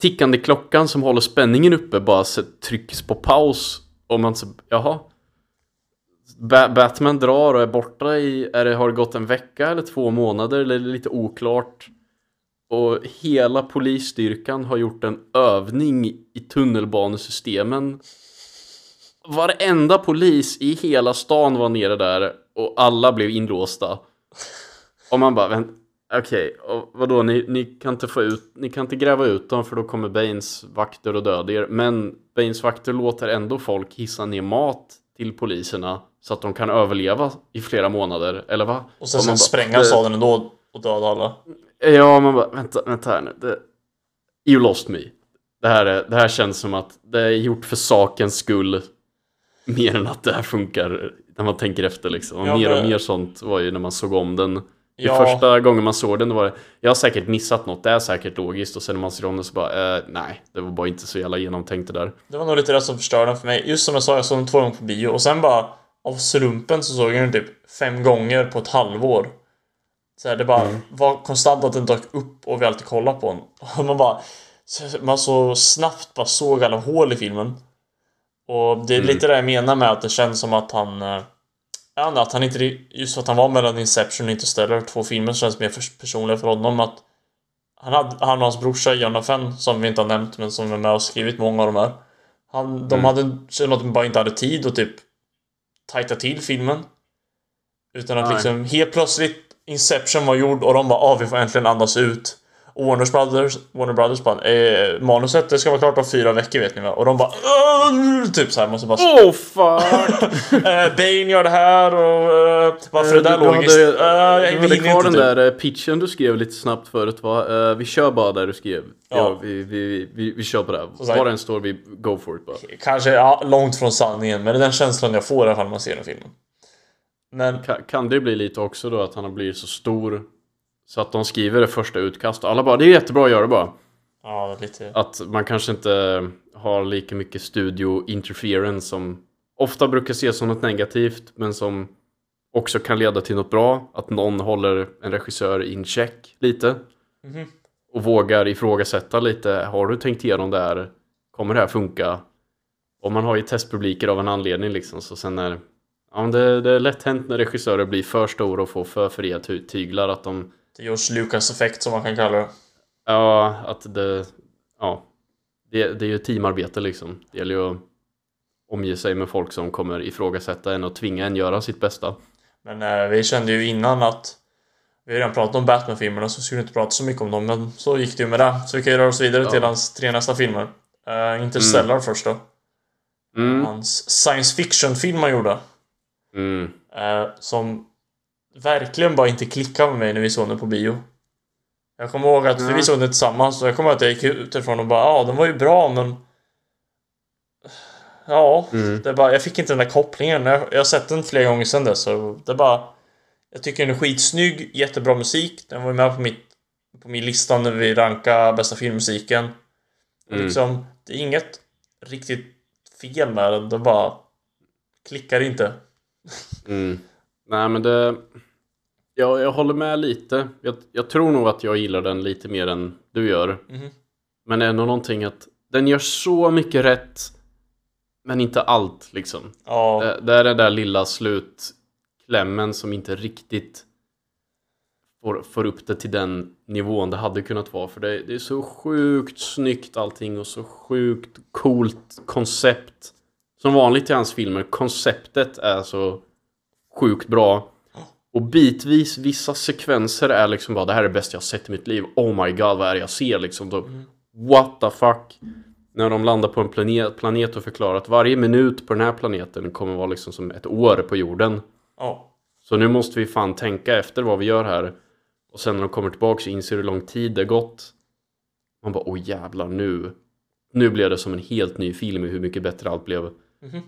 tickande klockan som håller spänningen uppe bara så trycks på paus och man så, jaha. Ba Batman drar och är borta i, är det, har det gått en vecka eller två månader eller är det lite oklart? Och hela polisstyrkan har gjort en övning i tunnelbanesystemen. Varenda polis i hela stan var nere där och alla blev inlåsta. Och man bara, vänta okej, och vadå, ni, ni kan inte få ut, ni kan inte gräva ut dem för då kommer Banes vakter och döda er. Men Banes vakter låter ändå folk hissa ner mat till poliserna så att de kan överleva i flera månader, eller va? Och sen, Och sen bara, spränga det- staden ändå och döda alla. Ja, man bara, vänta, vänta här nu. Det, you lost me. Det här, är, det här känns som att det är gjort för sakens skull. Mer än att det här funkar när man tänker efter liksom. Ja, mer och men- mer sånt var ju när man såg om den. Ja. Det första gången man såg den då var det, jag har säkert missat något, det är säkert logiskt. Och sen när man ser om den så bara, eh, nej, det var bara inte så jävla genomtänkt det där. Det var nog lite det som förstörde den för mig. Just som jag sa, jag såg den två gånger på bio och sen bara av slumpen så såg jag den typ fem gånger på ett halvår. Så här, det bara var konstant att den dök upp och vi alltid kollade på den. Och man bara... så- Man så snabbt bara såg alla hål i filmen. Och det är lite det jag menar med att det känns som att han... inte, att han inte... Just att han var mellan Inception och Interstellar, två filmer, så känns mer personliga för honom att... Han, hade, han och hans brorsa Jonathan, som vi inte har nämnt men som är med och skrivit många av de här. Han, de Mm. hade kände att de bara inte hade tid att typ tajta till filmen. Utan att Nej. liksom helt plötsligt Inception var gjord och de bara ah, vi får äntligen andas ut. Warner Brothers, Warner Brothers bara eh, manuset det ska vara klart om fyra veckor vet ni va? Och de bara "Åh!" typ så här måste bara Oh fuck! eh, Bane gör det här och eh, varför är det där du logiskt? hade, Eh, du vi hade kvar den typ. där eh, pitchen du skrev lite snabbt förut va? Eh, vi kör bara där du skrev. Ja, Ja. vi, vi, vi, vi kör på det. Var det än står vi go for it bara. Kanske ja, långt från sanningen men det är den känslan jag får i alla fall när man ser den filmen. Men Kan, kan det bli lite också då att han har blivit så stor så att de skriver det första utkast och alla bara det är jättebra, gör det bara. ja, lite... Att man kanske inte har lika mycket studio interference som ofta brukar ses som något negativt men som också kan leda till något bra. Att någon håller en regissör in check lite. Mhm. Och vågar ifrågasätta lite. Har du tänkt igenom det här? Kommer det här funka? Och man har ju testpubliker av en anledning liksom. Så sen är ja, det, det är lätt hänt när regissörer blir för stora och får för fria ty- tyglar att de Det görs Lucas-effekt som man kan kalla det. Ja, att det... Ja. Det, det är ju teamarbete liksom. Det gäller ju att omge sig med folk som kommer ifrågasätta en och tvinga en göra sitt bästa. Men eh, vi kände ju innan att vi har redan pratat om Batman-filmerna så skulle vi inte prata så mycket om dem men så gick det ju med det. Så vi kan ju röra oss vidare Ja. till hans tre nästa filmer. Uh, Interstellar först då. Mm. Hans science fiction-film han gjorde. Mm. eh, som verkligen bara inte klickade med mig när vi såg den på bio. Jag kommer ihåg att Nej. vi såg den tillsammans och jag kommer ihåg att jag gick utifrån och bara ja, den var ju bra men... Ja, Mm. det bara, jag fick inte den där kopplingen. Jag, jag har sett den flera gånger sedan dess så det är bara... Jag tycker den är skitsnygg, jättebra musik. Den var ju med på, mitt, på min lista när vi rankade bästa filmmusiken. Mm. liksom, det är inget riktigt fel med den, det bara klickar inte. Mm. Nej men det... Ja, jag håller med lite. Jag, jag tror nog att jag gillar den lite mer än du gör. Mhm. Men ändå någonting att den gör så mycket rätt. Men inte allt liksom. Ja, Det, det är den där lilla slutklämmen som inte riktigt får, får upp det till den nivån det hade kunnat vara. För det, det är så sjukt snyggt allting och så sjukt coolt koncept. Som vanligt i hans filmer, konceptet är så sjukt bra. Och bitvis, vissa sekvenser är liksom bara det här är det bästa jag sett i mitt liv. Oh my god, vad är det jag ser liksom? Då, What the fuck? När de landar på en planet, planet och förklarar att varje minut på den här planeten kommer vara liksom som ett år på jorden. ja. Så nu måste vi fan tänka efter vad vi gör här. Och sen när de kommer tillbaka så inser hur lång tid det gått. Man bara, åh jävlar nu. Nu blev det som en helt ny film i hur mycket bättre allt blev. Mhm.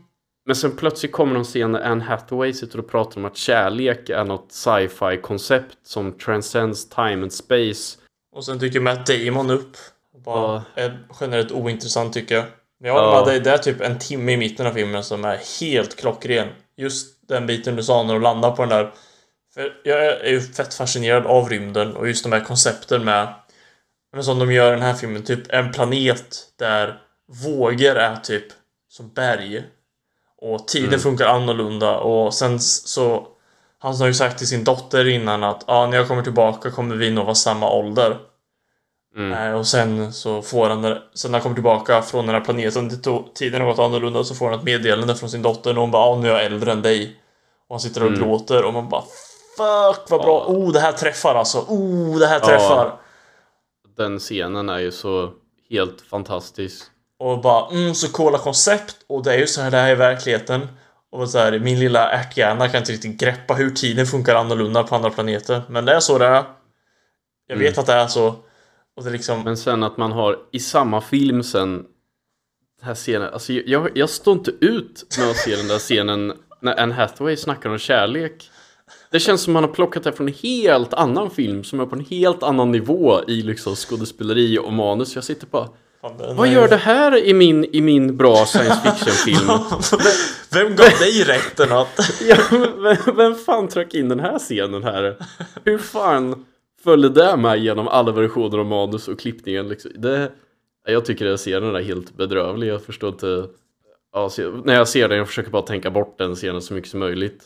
Men sen plötsligt kommer någon scen när Anne Hathaway sitter och pratar om att kärlek är något sci-fi koncept som transcends time and space. Och sen dyker Matt Damon upp. Bara är generellt ointressant tycker jag. Men jag håller Ja. med dig, det är typ en timme i mitten av filmen som är helt klockren. Just den biten du sa när de landar på den där. För jag är ju fett fascinerad av rymden och just de här koncepten med men som de gör i den här filmen, typ en planet där vågor är typ som berg. Och tiden Mm. funkar annorlunda och sen så Han har ju sagt till sin dotter innan att ah, när jag kommer tillbaka kommer vi nog vara samma ålder. Mm. Eh, och sen så får han, sen när han kommer tillbaka från den här planeten, tiden har gått annorlunda, så får han ett meddelande från sin dotter och hon bara ah, nu är jag äldre än dig. Och han sitter och Mm. gråter och man bara Fuck vad bra! Ja. Oh det här träffar alltså! Oh det här Ja. träffar! Den scenen är ju så helt fantastisk. Och bara mm så coola koncept och det är ju så här det här i verkligheten. Och så här, min lilla ärthjärna kan inte riktigt greppa hur tiden funkar annorlunda på andra planeter. Men det är så det är. Jag vet att det är så. Och det liksom... Men sen att man har i samma film sen den här scenen, alltså jag, jag står inte ut med att se den där scenen när Anne Hathaway snackar om kärlek. Det känns som man har plockat det från en helt annan film som är på en helt annan nivå i liksom skådespeleri och manus. Jag sitter bara Vad är- gör det här i min, i min bra science fiction-film? Vem gav dig rätten att... ja, vem, vem fan tryckte in den här scenen här? Hur fan följde det med genom alla versioner av manus och klippningen? Liksom? Det, jag tycker den scenen är helt bedrövlig. Jag förstår inte. Ja, när jag ser den, jag försöker bara tänka bort den scenen så mycket som möjligt.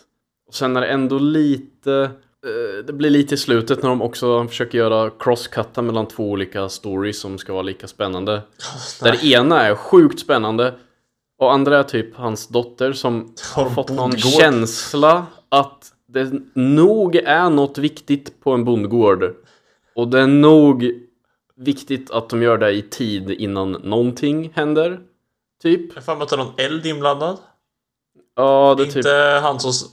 Och sen är det ändå lite... eh, Det blir lite i slutet när de också försöker göra crosscutta mellan två olika stories som ska vara lika spännande. Där det ena är sjukt spännande och andra är typ hans dotter som har fått någon bondgård. känsla att det nog är något viktigt på en bondgård. Och det är nog viktigt att de gör det i tid innan någonting händer. Typ. Jag har för mig att det är någon eld inblandad. Ja, det är inte typ... han som...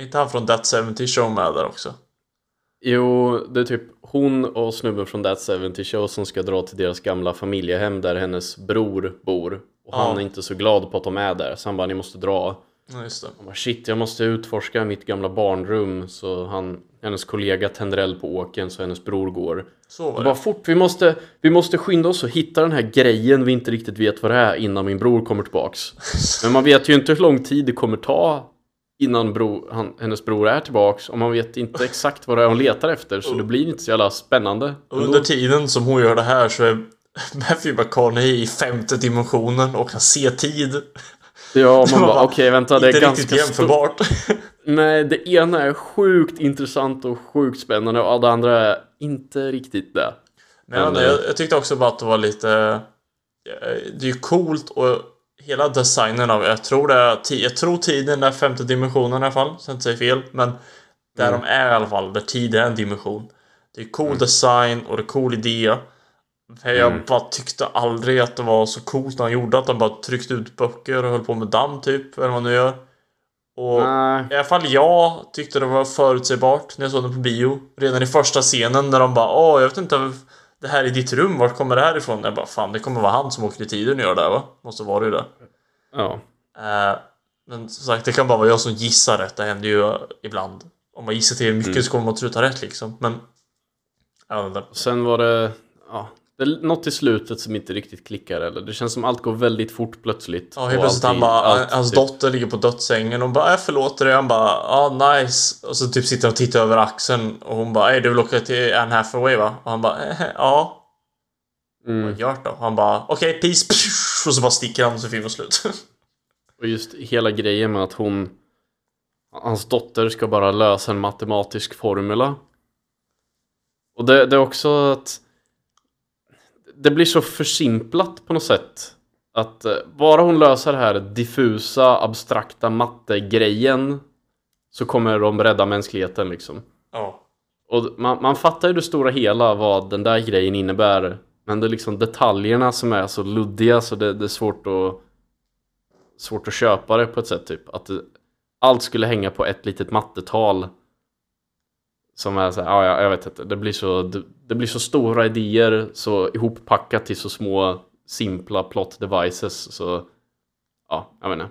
Inte han från That 70 Show med där också? Jo, det är typ hon och snubben från That 70 Show som ska dra till deras gamla familjehem där hennes bror bor. Och Ja. han är inte så glad på att de är där, så han bara ni måste dra. Ja, just det. Han bara, shit, jag måste utforska mitt gamla barnrum så han, hennes kollega tänder eld på åken så hennes bror går. Så var Och det. bara fort, vi måste, vi måste skynda oss och hitta den här grejen vi inte riktigt vet vad det är innan min bror kommer tillbaks. Men man vet ju inte hur lång tid det kommer ta innan bro, han, hennes bror är tillbaks och man vet inte exakt vad det är hon letar efter så det blir inte så jävla spännande. Och Under tiden som hon gör det här så är Matthew McConaughey i femte dimensionen och kan se tid. Ja, man bara okej vänta det är Inte riktigt ganska jämförbart. Nej, det ena är sjukt intressant och sjukt spännande och det andra är inte riktigt det. Men jag, Men, jag, jag tyckte också bara att det var lite... eh, Det är ju coolt och hela designen av... Jag tror det är... Jag tror tiden är femte dimensionen i alla fall, så jag inte säger fel. Men där Mm. de är i alla fall, där tid är en dimension. Det är cool design och det är cool idé. Jag Mm. bara tyckte aldrig att det var så coolt när han gjorde att de bara tryckte ut böcker och höll på med damm typ, eller vad man nu gör. Och Nej, i alla fall jag tyckte det var förutsägbart när jag såg den på bio. Redan i första scenen när de bara Åh, jag vet inte Det här är ditt rum, vart kommer det här ifrån? Jag bara fan, det kommer vara han som åker i tiden och gör det här va? Måste vara det ju det. ja. Eh, men som sagt, det kan bara vara jag som gissar rätt. Det händer ju ibland. Om man gissar till mycket Mm. så kommer man truta rätt liksom. Men... Jag vet inte. Sen var det, ja, det är något i slutet som inte riktigt klickar eller det känns som allt går väldigt fort plötsligt. Ja, helt plötsligt han bara, allt hans typ- dotter ligger på dödssängen och hon bara, jag förlåter dig. Han bara, ja nice. Och så typ sitter han och tittar över axeln och hon bara, du vill åka till Anne Hathaway va? Och han bara, eh, ja. Mm. Vad gör då? Han bara, okej peace. Och så bara sticker han och så filmen slut. Och just hela grejen med att hon, hans dotter ska bara lösa en matematisk formula. Och det, det är också att det blir så försimplat på något sätt. Att eh, bara hon löser det här diffusa, abstrakta mattegrejen så kommer de rädda mänskligheten liksom. ja. Och man, man fattar ju det stora hela vad den där grejen innebär. Men det är liksom detaljerna som är så luddiga så det, det är svårt att svårt att köpa det på ett sätt typ. Att det, allt skulle hänga på ett litet mattetal. Som är så här, ja, ja, jag vet inte. Det blir, så, det, det blir så stora idéer så ihoppackat till så små simpla plot devices. Så ja, jag inte.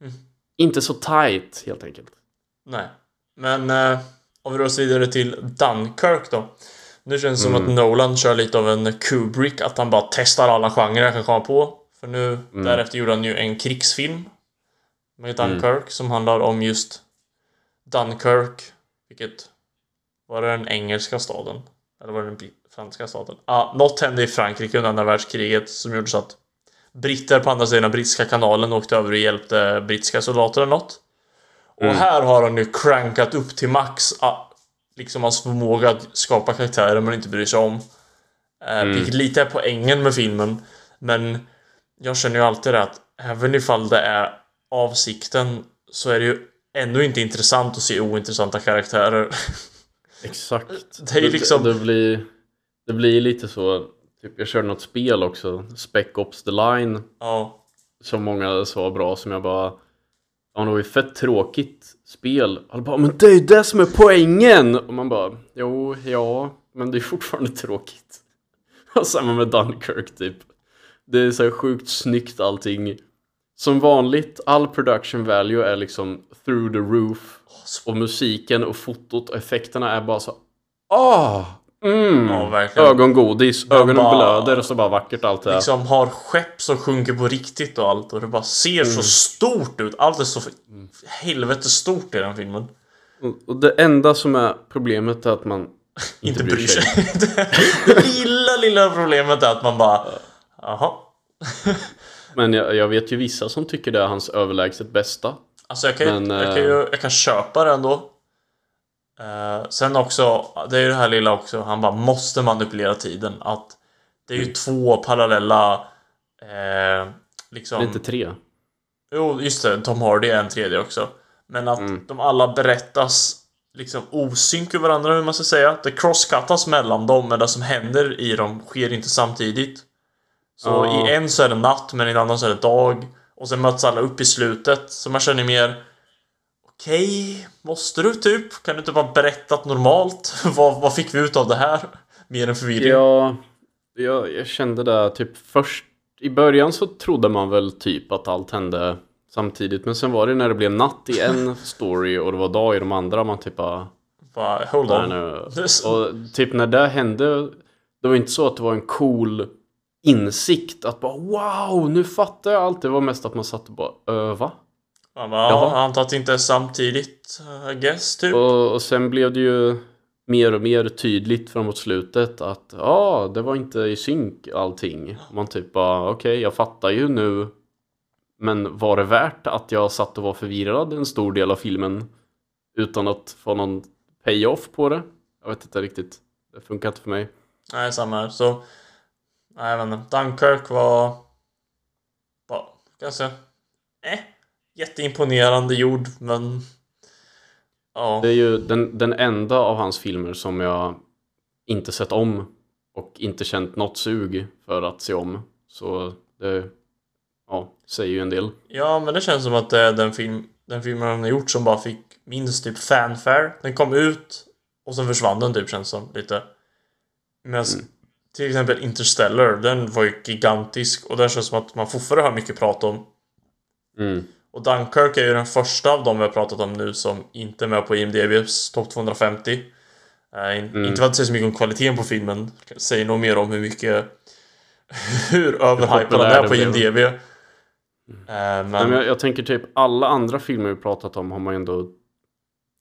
Mm. Inte så tight helt enkelt. Nej. Men eh, om vi rör oss vidare till Dunkirk då. Nu känns det som Mm. att Nolan kör lite av en Kubrick, att han bara testar alla genrer han kan komma på. För nu, Mm. därefter gjorde han ju en krigsfilm. Med Mm. Dunkirk, som handlar om just Dunkirk. Vilket... Var det den engelska staden? Eller var det den franska staden? Ah, något hände i Frankrike under andra världskriget som gjorde så att britter på andra sidan brittiska kanalen åkte över och hjälpte brittiska soldater eller något. Och Mm. här har han ju crankat upp till max ah, liksom hans förmåga att skapa karaktärer man inte bryr sig om. Eh, Mm. Vilket lite är poängen med filmen. Men jag känner ju alltid det att även ifall det är avsikten så är det ju ändå inte intressant att se ointressanta karaktärer. Exakt. Det är ju liksom- Det, det, blir, det blir lite så. Typ, jag körde något spel också. Spec Ops The Line. ja. Som många sa bra. Som jag bara... Ja, det var ju fett tråkigt spel. Alla bara, men det är ju det som är poängen! Och man bara, jo, ja, men det är fortfarande tråkigt. Och samma med Dunkirk typ. Det är så här sjukt snyggt allting. Som vanligt, all production value är liksom through the roof. Och musiken och fotot och effekterna är bara så Ah! Mm. Ja, verkligen. Ögongodis, Man ögonen bara- blöder och så bara vackert allt det liksom har skepp som sjunker på riktigt och allt och det bara ser Mm. så stort ut. Allt är så för helvete stort i den filmen. Och- Och det enda som är problemet är att man Inte bryr sig. det lilla, lilla problemet är att man bara Jaha. Men jag, jag vet ju vissa som tycker det är hans överlägset bästa. Alltså jag kan, ju- Men, jag kan, ju, eh, jag kan köpa det ändå. Eh, sen också, det är ju det här lilla också, han bara måste manipulera tiden. Att det är ju två parallella eh, liksom... Det är inte tre. Jo, just det. Tom Hardy är en tredje också. Men att Mm. de alla berättas liksom osynk i varandra, hur man ska säga. Det crosscuttas mellan dem, men det som händer i dem sker inte samtidigt. Så Ja. i en så är det natt, men i en annan så är det dag. Och sen möts alla upp i slutet, så man känner mer Okej, måste du typ? Kan du inte bara berättat normalt? vad, vad fick vi ut av det här? Mer än förvirring. Ja, jag, jag kände det typ först. I början så trodde man väl typ att allt hände samtidigt. Men sen var det när det blev natt i en story och det var dag i de andra. Man typ bara... Hold on. Och typ när det hände. Det var inte så att det var en cool insikt. Att bara wow, nu fattar jag allt. Det var mest att man satt och bara öva. Man bara, ja, antar att det inte är samtidigt, I guess, typ. Och, och sen blev det ju mer och mer tydligt framåt slutet att ja, det var inte i synk allting. Man typ bara okej, jag fattar ju nu. Men var det värt att jag satt och var förvirrad en stor del av filmen utan att få någon payoff på det? Jag vet inte riktigt. Det funkar inte för mig. Nej, samma här. Så... Nej, jag vet inte. Dunkirk var... Var ganska... Eh. Jätteimponerande gjord, men... Ja. Det är ju den, den enda av hans filmer som jag inte sett om och inte känt något sug för att se om. Så det ja, säger ju en del. Ja, men det känns som att det är den, film, den filmen han har gjort som bara fick minst typ fanfare. Den kom ut och sen försvann den typ känns som lite. Medan till exempel Interstellar, den var ju gigantisk och den känns som att man fortfarande har mycket prat om. Mm. Och Dunkirk är ju den första av dem vi har pratat om nu som inte är med på IMDBs topp 250. Eh, in, Inte för att säga så mycket om kvaliteten på filmen. Säger nog mer om hur mycket... hur överhypad den är på. IMDB. Eh, Nej, men... men jag, jag tänker typ alla andra filmer vi pratat om har man ju ändå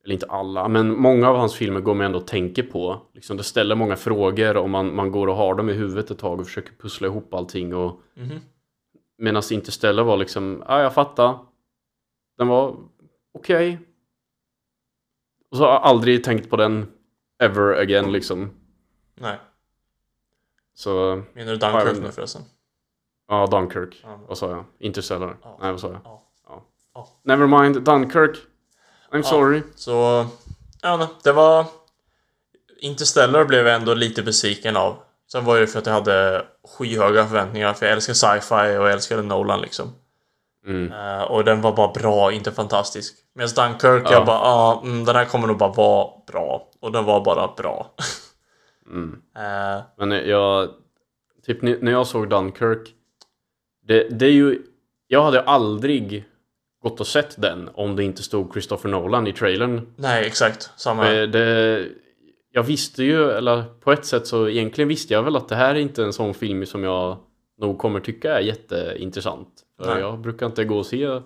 eller inte alla, men många av hans filmer går man ändå och tänker på. Liksom det ställer många frågor och man, man går och har dem i huvudet ett tag och försöker pussla ihop allting. Och Mhm. Medan Interstellar var liksom, ja jag fattar. Den var okej. Och så har jag aldrig tänkt på den ever again liksom. Nej. Så, Menar du Dunkirk nu förresten? ja Dunkirk. Ja. Vad sa jag? Interstellar? Ja. Nej vad sa jag? Ja. Ja. Ja. Nevermind, Dunkirk. I'm sorry. Så... Ja, nej, det var... Interstellar blev jag ändå lite besviken av. Sen var det för att jag hade skyhöga förväntningar för jag älskar sci-fi och jag älskade Nolan liksom. Mm. Eh, och den var bara bra, inte fantastisk. Medan Dunkirk, Ja. jag bara ah, mm, den här kommer nog bara vara bra. Och den var bara bra. Mm. Eh, Men jag, typ när när jag såg Dunkirk, det, det är ju, jag hade aldrig gått och sett den om det inte stod Christopher Nolan i trailern. nej, exakt. Samma. För Det, jag visste ju, eller på ett sätt så egentligen visste jag väl att det här är inte en sån film som jag nog kommer tycka är jätteintressant. För Nej. jag brukar inte gå och se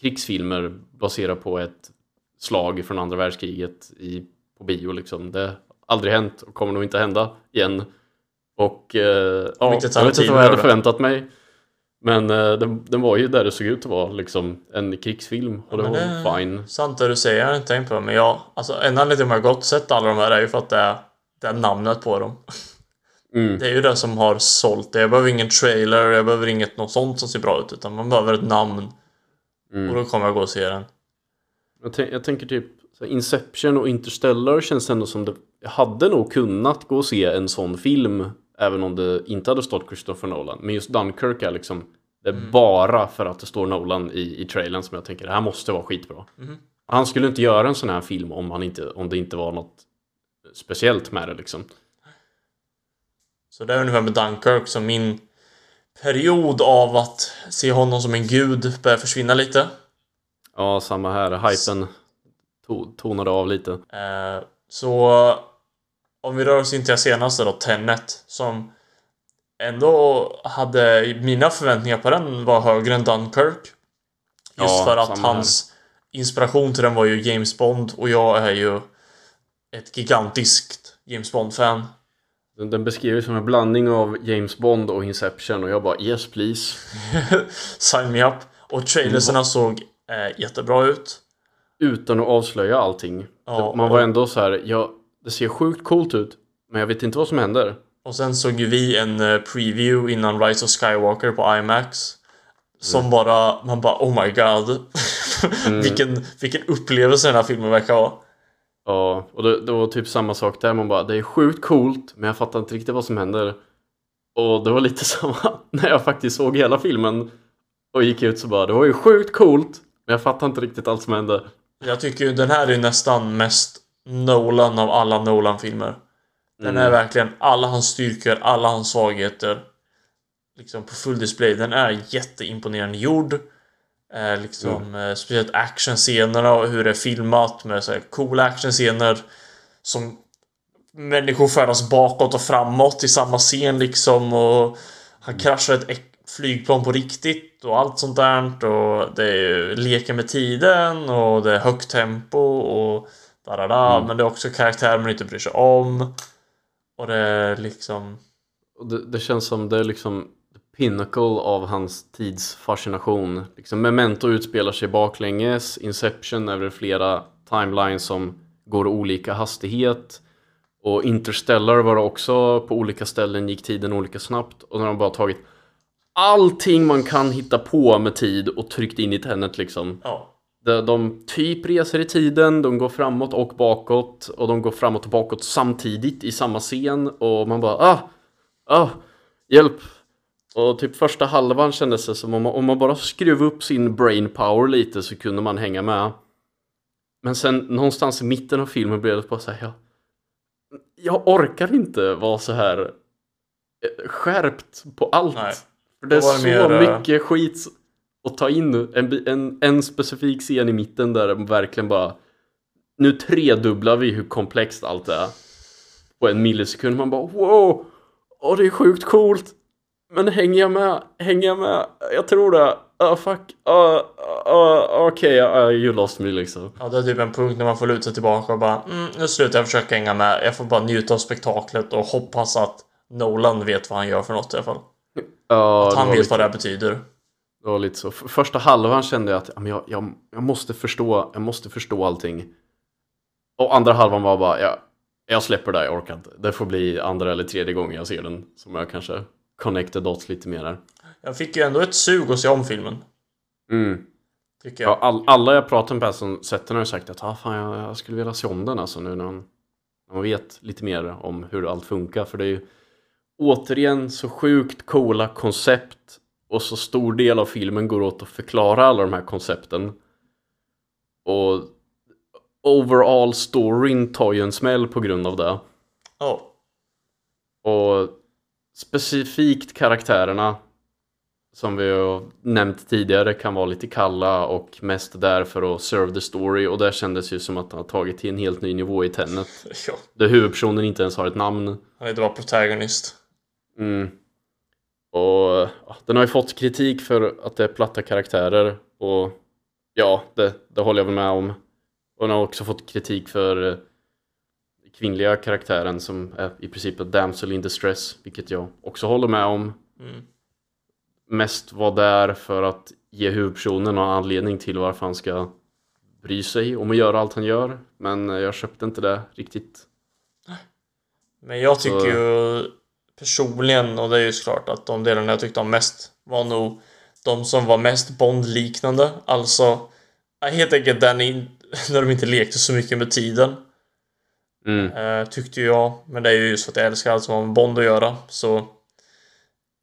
krigsfilmer baserat på ett slag från andra världskriget i, på bio liksom. Det har aldrig hänt och kommer nog inte hända igen. Och eh, ja, jag vet inte vad jag hade förväntat mig. Men eh, den, den var ju där det såg ut att vara, liksom en krigsfilm. Och det men var det- fine. Sant det du säger, jag har inte tänkt på det. Men jag, alltså en anledning till att jag och sett alla de här är ju för att det är, det är namnet på dem. Mm. Det är ju det som har sålt det. Jag behöver ingen trailer, jag behöver inget något sånt som ser bra ut. Utan man behöver ett namn. Mm. Och då kommer jag gå och se den. Jag, jag tänker typ Inception och Interstellar känns ändå som det jag hade nog kunnat gå och se en sån film även om det inte hade stått Christopher Nolan. Men just Dunkirk är liksom Det är bara för att det står Nolan i, i trailern som jag tänker det här måste vara skitbra. Mhm. Han skulle inte göra en sån här film om, han inte, om det inte var något speciellt med det liksom. Så det är ungefär med Dunkirk som min period av att se honom som en gud börjar försvinna lite. Ja, samma här. Hypen to, tonade av lite. Eh, så om vi rör oss in till det senaste då, Tenet, som ändå hade mina förväntningar på den var högre än Dunkirk. Just Ja, för att samma här. hans inspiration till den var ju James Bond och jag är ju ett gigantiskt James Bond-fan. Den, den beskrivs som en blandning av James Bond och Inception och jag bara yes please. Sign me up. Och trailersarna såg eh, jättebra ut. Utan att avslöja allting. Ja, Man var och- ändå så här, ja, det ser sjukt coolt ut. Men jag vet inte vad som händer. Och sen såg vi en eh, preview innan Rise of Skywalker på IMAX. Som Mm. bara, man bara oh my god. vilken, vilken upplevelse den här filmen verkar ha. Ja, och det, det var typ samma sak där. Man bara, det är sjukt coolt, men jag fattar inte riktigt vad som händer. Och det var lite samma när jag faktiskt såg hela filmen och gick ut så bara, det var ju sjukt coolt, men jag fattar inte riktigt allt som hände. Jag tycker ju den här är nästan mest Nolan av alla Nolan-filmer. Den Mm. är verkligen alla hans styrkor, alla hans svagheter. Liksom på full display. Den är jätteimponerande gjord. Eh, liksom Mm. eh, speciellt actionscenerna och hur det är filmat med så här coola actionscener. Som människor färdas bakåt och framåt i samma scen liksom och han kraschar ett flygplan på riktigt och allt sånt där och det är ju leker med tiden och det är högt tempo och da, da, da, Mm. men det är också karaktärer man inte bryr sig om och det är liksom det, det känns som det är liksom the pinnacle av hans tids fascination. Liksom Memento utspelar sig baklänges, Inception är det flera timelines som går olika hastighet. Och Interstellar var det också på olika ställen gick tiden olika snabbt. Och när de bara tagit allting man kan hitta på med tid och tryckt in i Tenet liksom. ja De, de typ reser i tiden, de går framåt och bakåt och de går framåt och bakåt samtidigt i samma scen och man bara ah, ah, hjälp. Och typ första halvan kändes det som om man, om man bara skruv upp sin brain power lite så kunde man hänga med. Men sen någonstans i mitten av filmen blev det bara så här, jag, jag orkar inte vara så här eh, skärpt på allt. Nej. För det är så mer, eh, mycket skit att ta in. En, en, en specifik scen i mitten där de verkligen bara Nu tredubblar vi hur komplext allt är. På en millisekund. Man bara wow! Åh, det är sjukt coolt! Men hänger jag med? Hänger jag med? Jag tror det. Uh, fuck. Uh, uh, Okej, uh, you lost me liksom. Ja, det är typ en punkt när man får luta sig tillbaka och bara mm, nu slutar jag försöka hänga med. Jag får bara njuta av spektaklet och hoppas att Nolan vet vad han gör för något i alla fall. Ja, Att han vet lite- vad det här betyder. Det var lite så. Första halvan kände jag att jag, jag, jag måste förstå, jag måste förstå allting. Och andra halvan var bara, ja, jag släpper det, jag orkar inte. Det får bli andra eller tredje gången jag ser den som jag kanske connectar dots lite mer där. Jag fick ju ändå ett sug att se om filmen. Mm. Tycker jag. Ja, all, alla jag pratat med som sett den har sagt att ah, fan, jag, jag skulle vilja se om den alltså nu när man, när man vet lite mer om hur allt funkar. För det är ju återigen så sjukt coola koncept och så stor del av filmen går åt att förklara alla de här koncepten. Och overall storyn tar ju en smäll på grund av det. Ja. Och specifikt karaktärerna som vi har nämnt tidigare kan vara lite kalla och mest där för att serve the story och där kändes ju som att han har tagit till en helt ny nivå i Tenet. ja. Där huvudpersonen inte ens har ett namn. Han inte vara protagonist. Mm. Och den har ju fått kritik för att det är platta karaktärer och ja, det, det håller jag väl med om. Och den har också fått kritik för eh, kvinnliga karaktären som är i princip ett damsel in distress, vilket jag också håller med om. Mm. Mest var där för att ge huvudpersonen någon anledning till varför han ska bry sig om att göra allt han gör. Men jag köpte inte det riktigt. Men jag tycker Så- ju personligen, och det är ju såklart att de delarna jag tyckte om mest var nog de som var mest Bond-liknande. Alltså, helt enkelt den in, när de inte lekte så mycket med tiden. Mm. Eh, tyckte jag. Men det är ju just för att jag älskar allt som har med Bond att göra. Så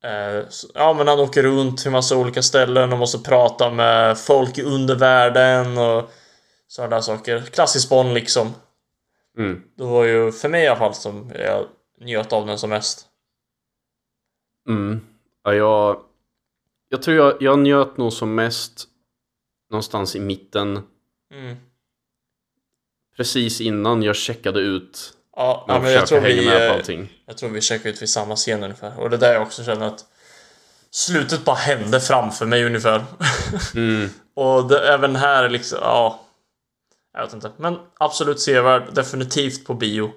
Eh, så- ja, men han åker runt till massa olika ställen och måste prata med folk i undervärlden och sådana där saker. Klassisk Bond liksom. Mm. Det var ju för mig i alla fall som jag njöt av den som mest. Mm. Ja, jag, jag tror jag, jag njöt nog som mest någonstans i mitten. Mm. Precis innan jag checkade ut. Ja, ja jag men jag tror, vi, med på allting. jag tror vi checkade ut vid samma scen ungefär. Och det där jag också känner att slutet bara hände framför mig ungefär. Mm. Och det, även här är liksom, ja. Jag vet inte. Men absolut sevärd. Definitivt på bio.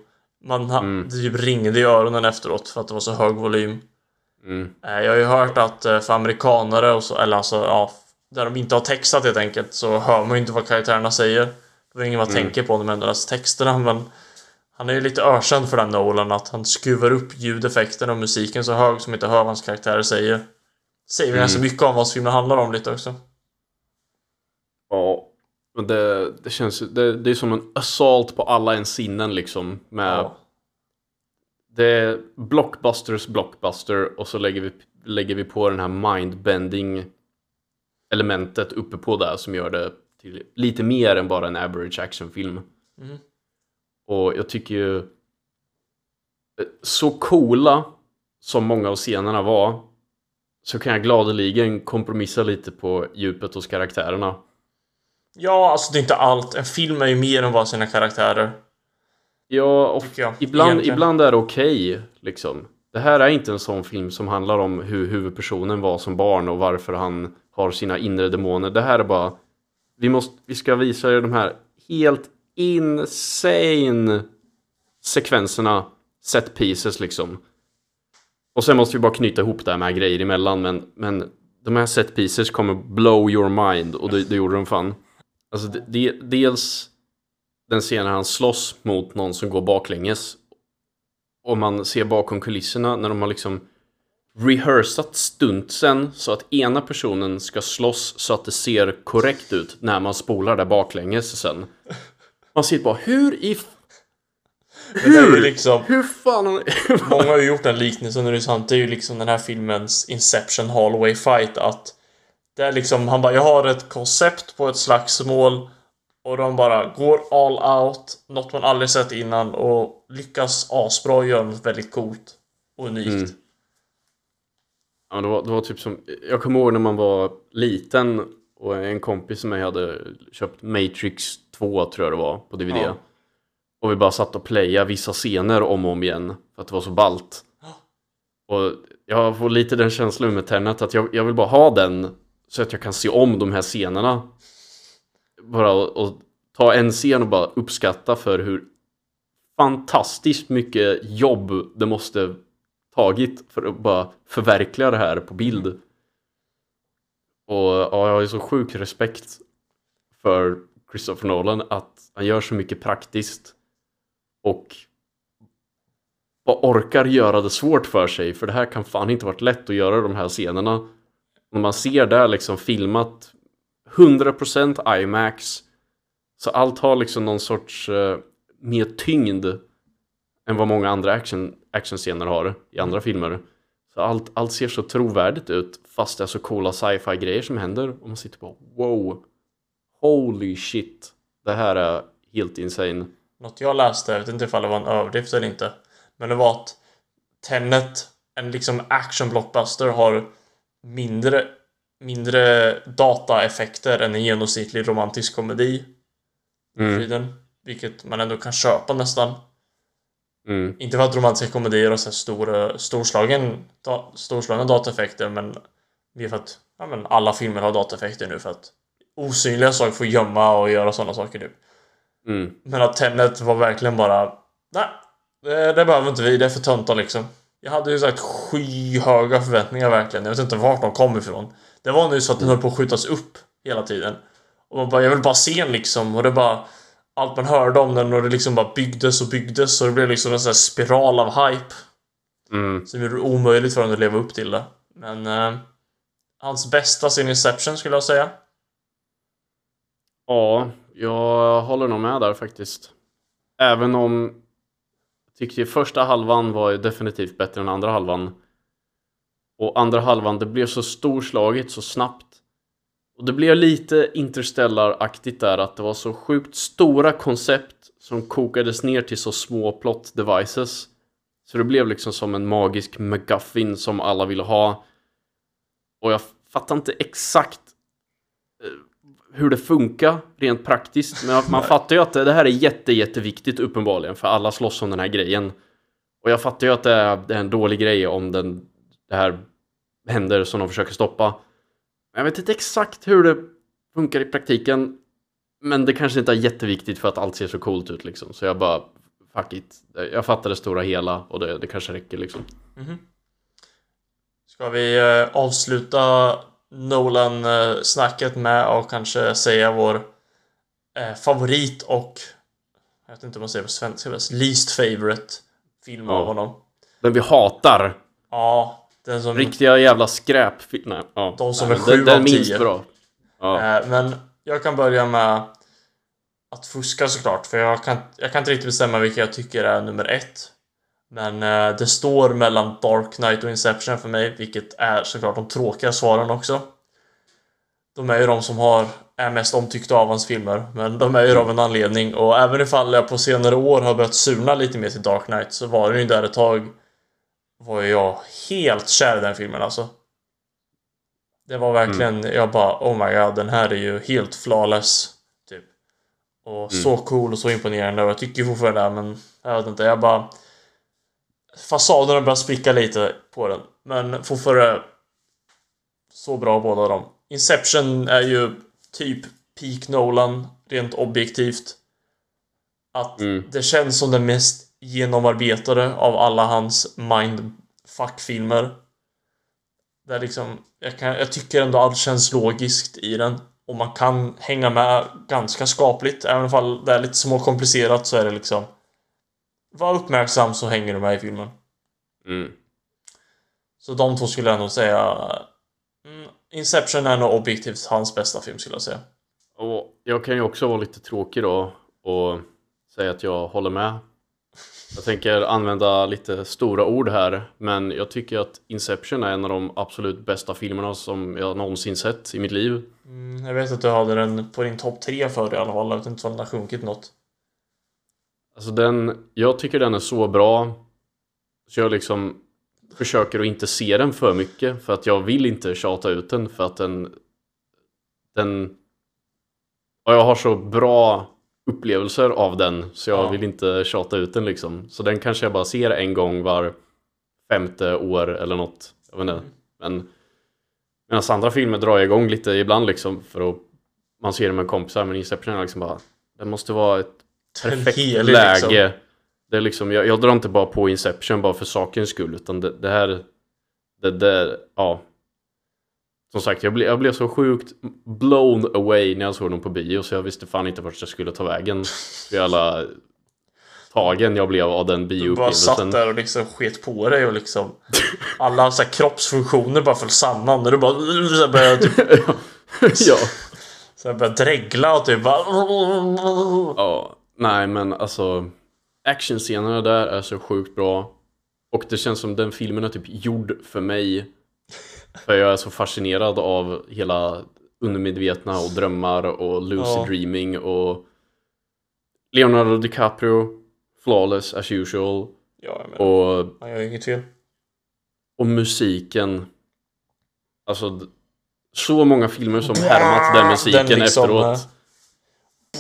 Man Mm. det typ ringde i öronen efteråt för att det var så hög volym. Mm. Eh, Jag har ju hört att eh, för amerikanare och så, eller alltså ja, där de inte har textat helt enkelt så hör man ju inte vad karaktärerna säger. Det var ingen man Mm. tänker på när man ändå läser texterna men han är ju lite ökänd för den Nolan att han skruvar upp ljudeffekten och musiken så hög som inte hör vad hans karaktärer säger. Säger Mm. ganska mycket om vad filmen handlar om lite också. Ja, men det, det känns det, det är som en assault på alla ens sinnen liksom. Med, Ja. Det är blockbusters blockbuster och så lägger vi, lägger vi på den här mindbending elementet uppe på det som gör det till lite mer än bara en average actionfilm. Mm. Och jag tycker ju eh, så coola som många av scenerna var så kan jag gladeligen kompromissa lite på djupet hos karaktärerna. Ja, alltså det är inte allt. En film är ju mer än bara sina karaktärer. Ja, jag. ibland, egentligen. ibland är det okej, liksom. Det här är inte en sån film som handlar om hur huvudpersonen var som barn och varför han har sina inre demoner. Det här är bara... Vi, måste, vi ska visa er de här helt insane sekvenserna, set pieces liksom. Och sen måste vi bara knyta ihop det här med grejer emellan, men, men de här set pieces kommer blow your mind och det, det gjorde de fan. Alltså, det, det, dels den scenen han slåss mot någon som går baklänges. Och man ser bakom kulisserna när de har liksom rehearsat stuntsen så att ena personen ska slåss så att det ser korrekt ut när man spolar där baklänges sen. Man ser bara hur i... ju liksom... Hur fan har Många har ju gjort den liknelsen och det är sant. Det är ju liksom den här filmens Inception Hallway Fight att det är liksom, han bara, jag har ett koncept på ett slagsmål och de bara går all out, något man aldrig sett innan och lyckas asbra och göra något väldigt coolt och unikt. Mm. Ja, det var, det var typ som, jag kommer ihåg när man var liten och en kompis som jag hade köpt Matrix 2 tror jag det var på DVD. Ja. Och vi bara satt och playade vissa scener om och om igen för att det var så ballt. Och jag får lite den känslan med Tenet att jag, jag vill bara ha den så att jag kan se om de här scenerna. Bara att ta en scen och bara uppskatta för hur fantastiskt mycket jobb det måste tagit för att bara förverkliga det här på bild. Och ja, jag har ju så sjuk respekt för Christopher Nolan att han gör så mycket praktiskt och bara orkar göra det svårt för sig för det här kan fan inte varit lätt att göra de här scenerna. När man ser där liksom filmat 100% IMAX så allt har liksom någon sorts eh, mer tyngd än vad många andra action, actionscener har i andra filmer. Så allt, allt ser så trovärdigt ut fast det är så coola sci-fi grejer som händer och man sitter bara wow Holy shit Det här är helt insane Något jag läste, jag vet inte ifall det var en överdrift eller inte. Men det var att Tenet, en liksom action blockbuster, har mindre, mindre dataeffekter än en genomsnittlig romantisk komedi. mm, Friden, vilket man ändå kan köpa nästan. mm, Inte för att romantiska komedier har så här stora, storslagen, da, storslagna dataeffekter men mer för att ja, men alla filmer har dataeffekter nu för att osynliga saker får gömma och göra sådana saker nu. mm. Men att Tenet var verkligen bara Nej, det, det behöver inte vi, det är för töntar liksom. Jag hade ju sagt skyhöga förväntningar verkligen. Jag vet inte vart de kom ifrån. Det var nu så att den höll på att skjutas upp hela tiden. Och man bara, jag vill bara se den liksom. Och det bara... Allt man hörde om den och det liksom bara byggdes och byggdes och det blev liksom en sån här spiral av hype. Mm. Som gjorde det omöjligt för honom att leva upp till det. Men... Eh, hans bästa sin Inception skulle jag säga. Ja, jag håller nog med där faktiskt. Även om jag tyckte första halvan var ju definitivt bättre än andra halvan. Och andra halvan, det blev så storslaget så snabbt. Och det blev lite Interstellar-aktigt där, att det var så sjukt stora koncept som kokades ner till så små plot devices. Så det blev liksom som en magisk McGuffin som alla ville ha. Och jag fattar inte exakt eh, hur det funkar rent praktiskt. Men man fattar ju att det här är jätte, jätteviktigt uppenbarligen för alla slåss om den här grejen. Och jag fattar ju att det är en dålig grej om den, det här händer som de försöker stoppa. Men jag vet inte exakt hur det funkar i praktiken. Men det kanske inte är jätteviktigt för att allt ser så coolt ut liksom. Så jag bara, fuck it. Jag fattar det stora hela och det, det kanske räcker liksom. Ska vi eh, avsluta Nolan-snacket med att kanske säga vår eh, favorit och jag vet inte vad man säger på svenska, men least favorite film Ja. av honom. Den vi hatar. Ja, den som... Riktiga jävla skräp. Nej, ja. De som Nej, är men sju den, den tio. bra. Ja. Eh, men jag kan börja med att fuska såklart, för jag kan, jag kan inte riktigt bestämma vilka jag tycker är nummer ett. Men eh, det står mellan Dark Knight och Inception för mig, vilket är såklart de tråkiga svaren också. De är ju de som har, är mest omtyckta av hans filmer, men de är ju av en anledning och även ifall jag på senare år har börjat surna lite mer till Dark Knight så var det ju där ett tag var jag helt kär i den filmen alltså. Det var verkligen, jag bara oh my god, den här är ju helt flawless. Typ. Och så cool och så imponerande och jag tycker fortfarande det, men jag vet inte, jag bara... Fasaden har börjat spricka lite på den, men fortfarande så bra båda dem. Inception är ju typ peak Nolan, rent objektivt. Att Mm. det känns som den mest genomarbetade av alla hans mindfuck-filmer. Där liksom, jag, kan, jag tycker ändå allt känns logiskt i den. Och man kan hänga med ganska skapligt. Även om det är lite småkomplicerat så är det liksom... Var uppmärksam så hänger du med i filmen. Mm. Så de två skulle jag nog säga... Mm, Inception är nog objektivt hans bästa film skulle jag säga. Och jag kan ju också vara lite tråkig då och säga att jag håller med. Jag tänker använda lite stora ord här, men jag tycker att Inception är en av de absolut bästa filmerna som jag någonsin sett i mitt liv. Mm, jag vet att du hade den på din topp tre för i alla fall. Jag vet inte om den har sjunkit något. Alltså den, jag tycker den är så bra så jag liksom försöker att inte se den för mycket för att jag vill inte tjata ut den för att den den och jag har så bra upplevelser av den så jag Ja. vill inte tjata ut den liksom. Så den kanske jag bara ser en gång var femte år eller något. Jag vet inte. Men medan andra filmer drar jag igång lite ibland liksom för att man ser det med kompisar men Inception är liksom bara det måste vara ett perfekt helig, läge. liksom. Det är liksom, jag, jag drar inte bara på Inception bara för sakens skull utan det, det här det, det, ja Som sagt, jag, ble, jag blev så sjukt blown away när jag såg dem på bio så jag visste fan inte vart jag skulle ta vägen. Hur jävla tagen jag blev av den Du bara bioupplevelsen. satt där och liksom sket på dig och liksom Alla så kroppsfunktioner bara föll samman och du bara så började typ ja. så här, började dregla och typ bara ja, nej men alltså Actionscenerna där är så sjukt bra. Och det känns som den filmen är typ gjord för mig För jag är så fascinerad av hela undermedvetna och drömmar och lucid Ja. dreaming och Leonardo DiCaprio Flawless as usual Ja, jag och, han gör inget fel. och musiken Alltså så många filmer som härmat den musiken Den liksom, efteråt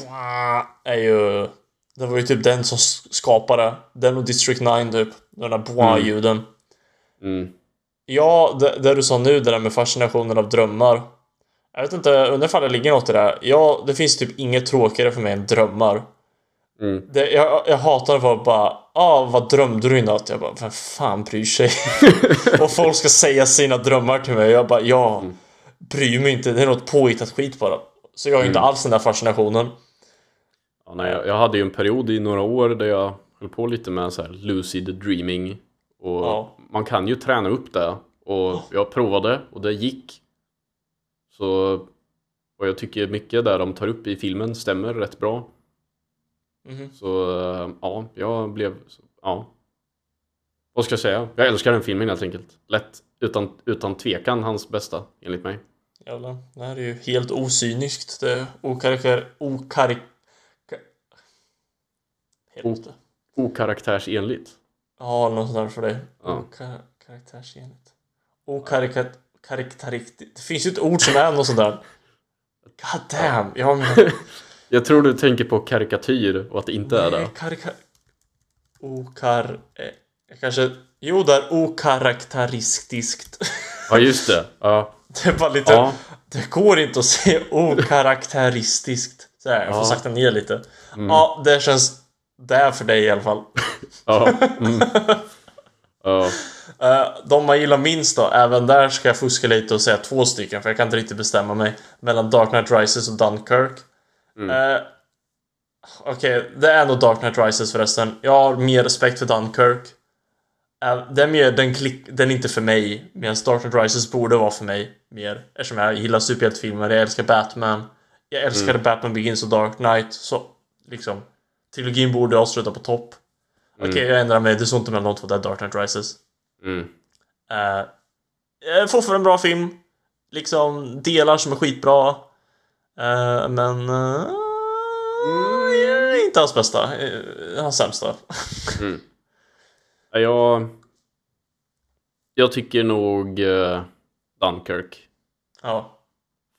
eh, Är ju... Det var ju typ den som skapade den och District 9 typ. De där bois-ljuden. mm. Ja, det, det du sa nu, det där med fascinationen av drömmar. Jag vet inte, undrar ifall det ligger något i det här. Ja, det finns typ inget tråkigare för mig än drömmar. Mm. Det, jag, jag hatar folk bara ah, vad drömde du i natt? Jag bara, vem fan bryr sig? och folk ska säga sina drömmar till mig. Jag bara, ja, bryr mig inte. Det är något påhittat skit bara. Så jag har inte alls den där fascinationen. Ja, nej, jag, jag hade ju en period i några år där jag höll på lite med så här lucid dreaming. Och Ja. man kan ju träna upp det. Och jag provade och det gick. Så och jag tycker mycket där de tar upp i filmen stämmer rätt bra. Mhm. Så eh, ja, jag blev... Ja. Vad ska jag säga? Jag älskar den filmen helt enkelt. Lätt, utan, utan tvekan hans bästa, enligt mig. Jävlar, det här är ju helt osyniskt. Det är okarikär... Okarik... Helvete. Okaraktärsenligt. Ja, något sånt där för dig. Ja. Okaraktärsenligt. Okarikat... Karaktäristiskt. Det finns ju ett ord som är något sånt där. God damn. Jag har Jag tror du tänker på karikatyr och att det inte är det. Karika... Okar... eh, Jag kanske... Jo, där okaraktäristiskt. Ja, just det. Ja. Det är bara lite... Ja. Det går inte att se okaraktäristiskt. Så här, jag får Ja. sakta ner lite. Ja, det känns... Det är för dig i alla fall. Ja. Mm. ja. Eh, de man gillar minst då, även där ska jag fuska lite och säga två stycken för jag kan inte riktigt bestämma mig mellan Dark Knight Rises och Dunkirk. Eh, Okej, det är nog Dark Knight Rises förresten. Jag har mer respekt för Dunkirk. Eh, den, är mer, den, klick, den är inte för mig, medan Dark Knight Rises borde vara för mig mer. Eftersom jag gillar superhjältefilmer, jag älskar Batman. Jag älskade Batman Begins och Dark Knight, så liksom Trilogin borde avsluta på topp. Okej, jag ändrar mig. Det står inte mellan de två. Det är Dark Knight Rises. Mm. Uh, fortfarande en bra film. Liksom delar som är skitbra. Eh, men... Uh, inte hans bästa. Uh, hans sämsta. Ja, Jag, jag tycker nog Dunkirk. ja.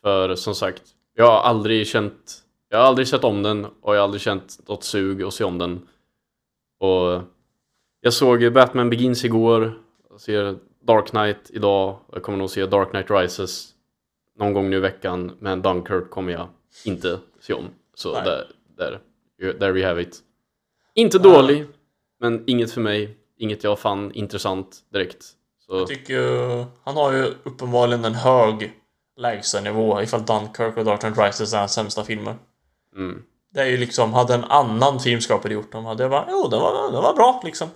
För som sagt, jag har aldrig känt... Jag har aldrig sett om den och jag har aldrig känt något sug att se om den. Och jag såg Batman Begins igår. Jag ser Dark Knight idag. Jag kommer nog se Dark Knight Rises någon gång nu i veckan. Men Dunkirk kommer jag inte se om. Så Nej. där, där, there we have it. Inte dålig, men inget för mig. Inget jag fann intressant direkt. Så, Jag tycker. Han har ju uppenbarligen en hög lägstanivå ifall Dunkirk och Dark Knight Rises är hans sämsta filmer. Mm, Det är ju liksom, hade en annan filmskapare gjort dem hade jag bara, jo, den var, den var bra liksom.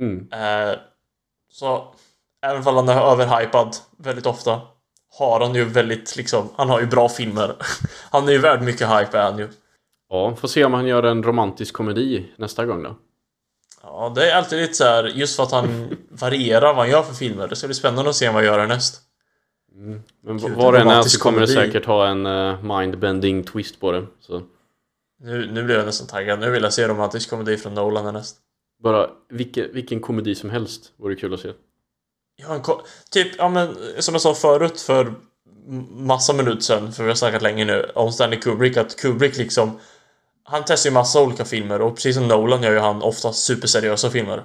mm, Eh, så även om han är överhypad väldigt ofta har han ju väldigt liksom, han har ju bra filmer. Han är ju värd mycket hype är han ju. ja, får se om han gör en romantisk komedi nästa gång då. Ja, det är alltid lite så här, just för att han varierar vad han gör för filmer. Det ska bli spännande att se vad han gör härnäst. Men Gud, vad det än är så kommer det säkert ha en uh, mindbending twist på det. Så Nu, nu blir jag nästan taggad. Nu vill jag se romantisk komedi från Nolan härnäst. bara vilken, vilken komedi som helst vore kul att se. Ja, typ, ja men som jag sa förut för massa minuter sedan, för vi har snackat länge nu, om Stanley Kubrick, att Kubrick liksom han testar ju massa olika filmer och precis som Nolan gör ju han ofta superseriösa filmer.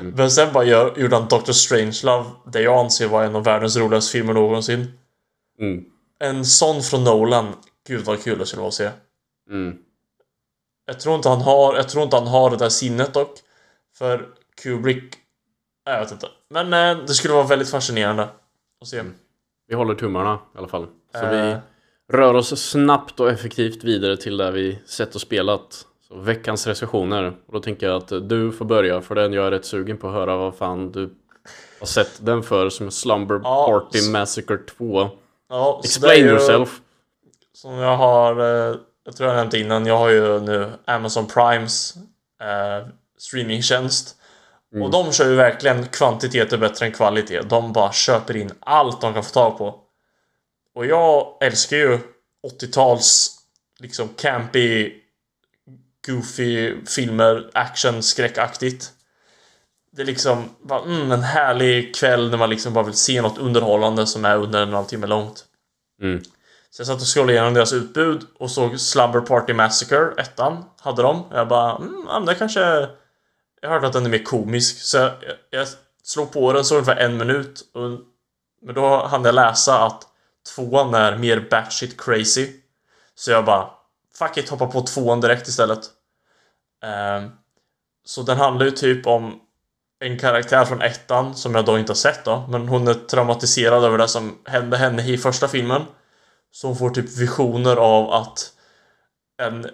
Men sen bara gör, gjorde han Doctor Strangelove, det jag anser vara en av världens roligaste filmer någonsin. Mm. En sån från Nolan, gud vad kul det skulle vara att se. Mm. Jag tror inte han har, jag tror inte han har det där sinnet dock. För Kubrick, jag vet inte. Men eh, det skulle vara väldigt fascinerande att se. Vi håller tummarna i alla fall. Så Eh. vi rör oss snabbt och effektivt vidare till där vi sett och spelat. Så veckans recensioner. Och då tänker jag att du får börja för den jag är rätt sugen på att höra vad fan du har sett den för som Slumber Ja, Party Massacre 2. Ja, det Explain ju- yourself. Som jag har, eh, jag tror jag nämnt innan, jag har ju nu Amazon Primes eh, streamingtjänst. Och de kör ju verkligen kvantiteter bättre än kvalitet. De bara köper in allt de kan få tag på. Och jag älskar ju 80-tals liksom campy, goofy filmer, action, skräckaktigt. Det är liksom bara, mm, en härlig kväll när man liksom bara vill se något underhållande som är under en halvtimme långt. Mm. Så jag satt och scrollade igenom deras utbud och såg Slumber Party Massacre, ettan, hade de. Jag bara, mm, ja, men det kanske... Jag hörde att den är mer komisk, så jag, jag slog på den, såg ungefär en minut. Och, men då hann jag läsa att tvåan är mer batshit crazy. Så jag bara, fuck it, hoppa på tvåan direkt istället. Ehm, så den handlar ju typ om en karaktär från ettan som jag då inte har sett då, men hon är traumatiserad över det som hände henne i första filmen. Så hon får typ visioner av att en...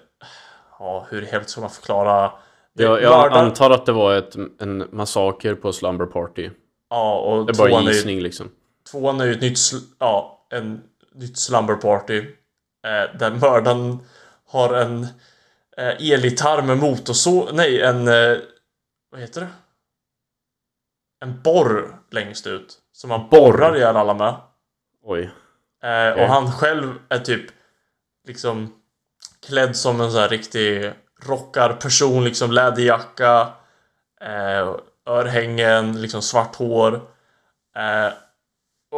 Ja, hur helt ska man förklara? Jag, jag antar att det var ett, en massaker på Slumber Party. Ja, och Det är bara en gissning liksom. tvåan är ju ett nytt, ja, en nytt slumber party. Eh, där mördaren har en eh, elgitarr med motorsåg, nej en... Eh, vad heter det? en borr längst ut. Som han borrar ihjäl alla med. Oj. Eh. Och han själv är typ liksom klädd som en sån här riktig rockarperson, liksom läderjacka, eh, örhängen, liksom svart hår. Eh,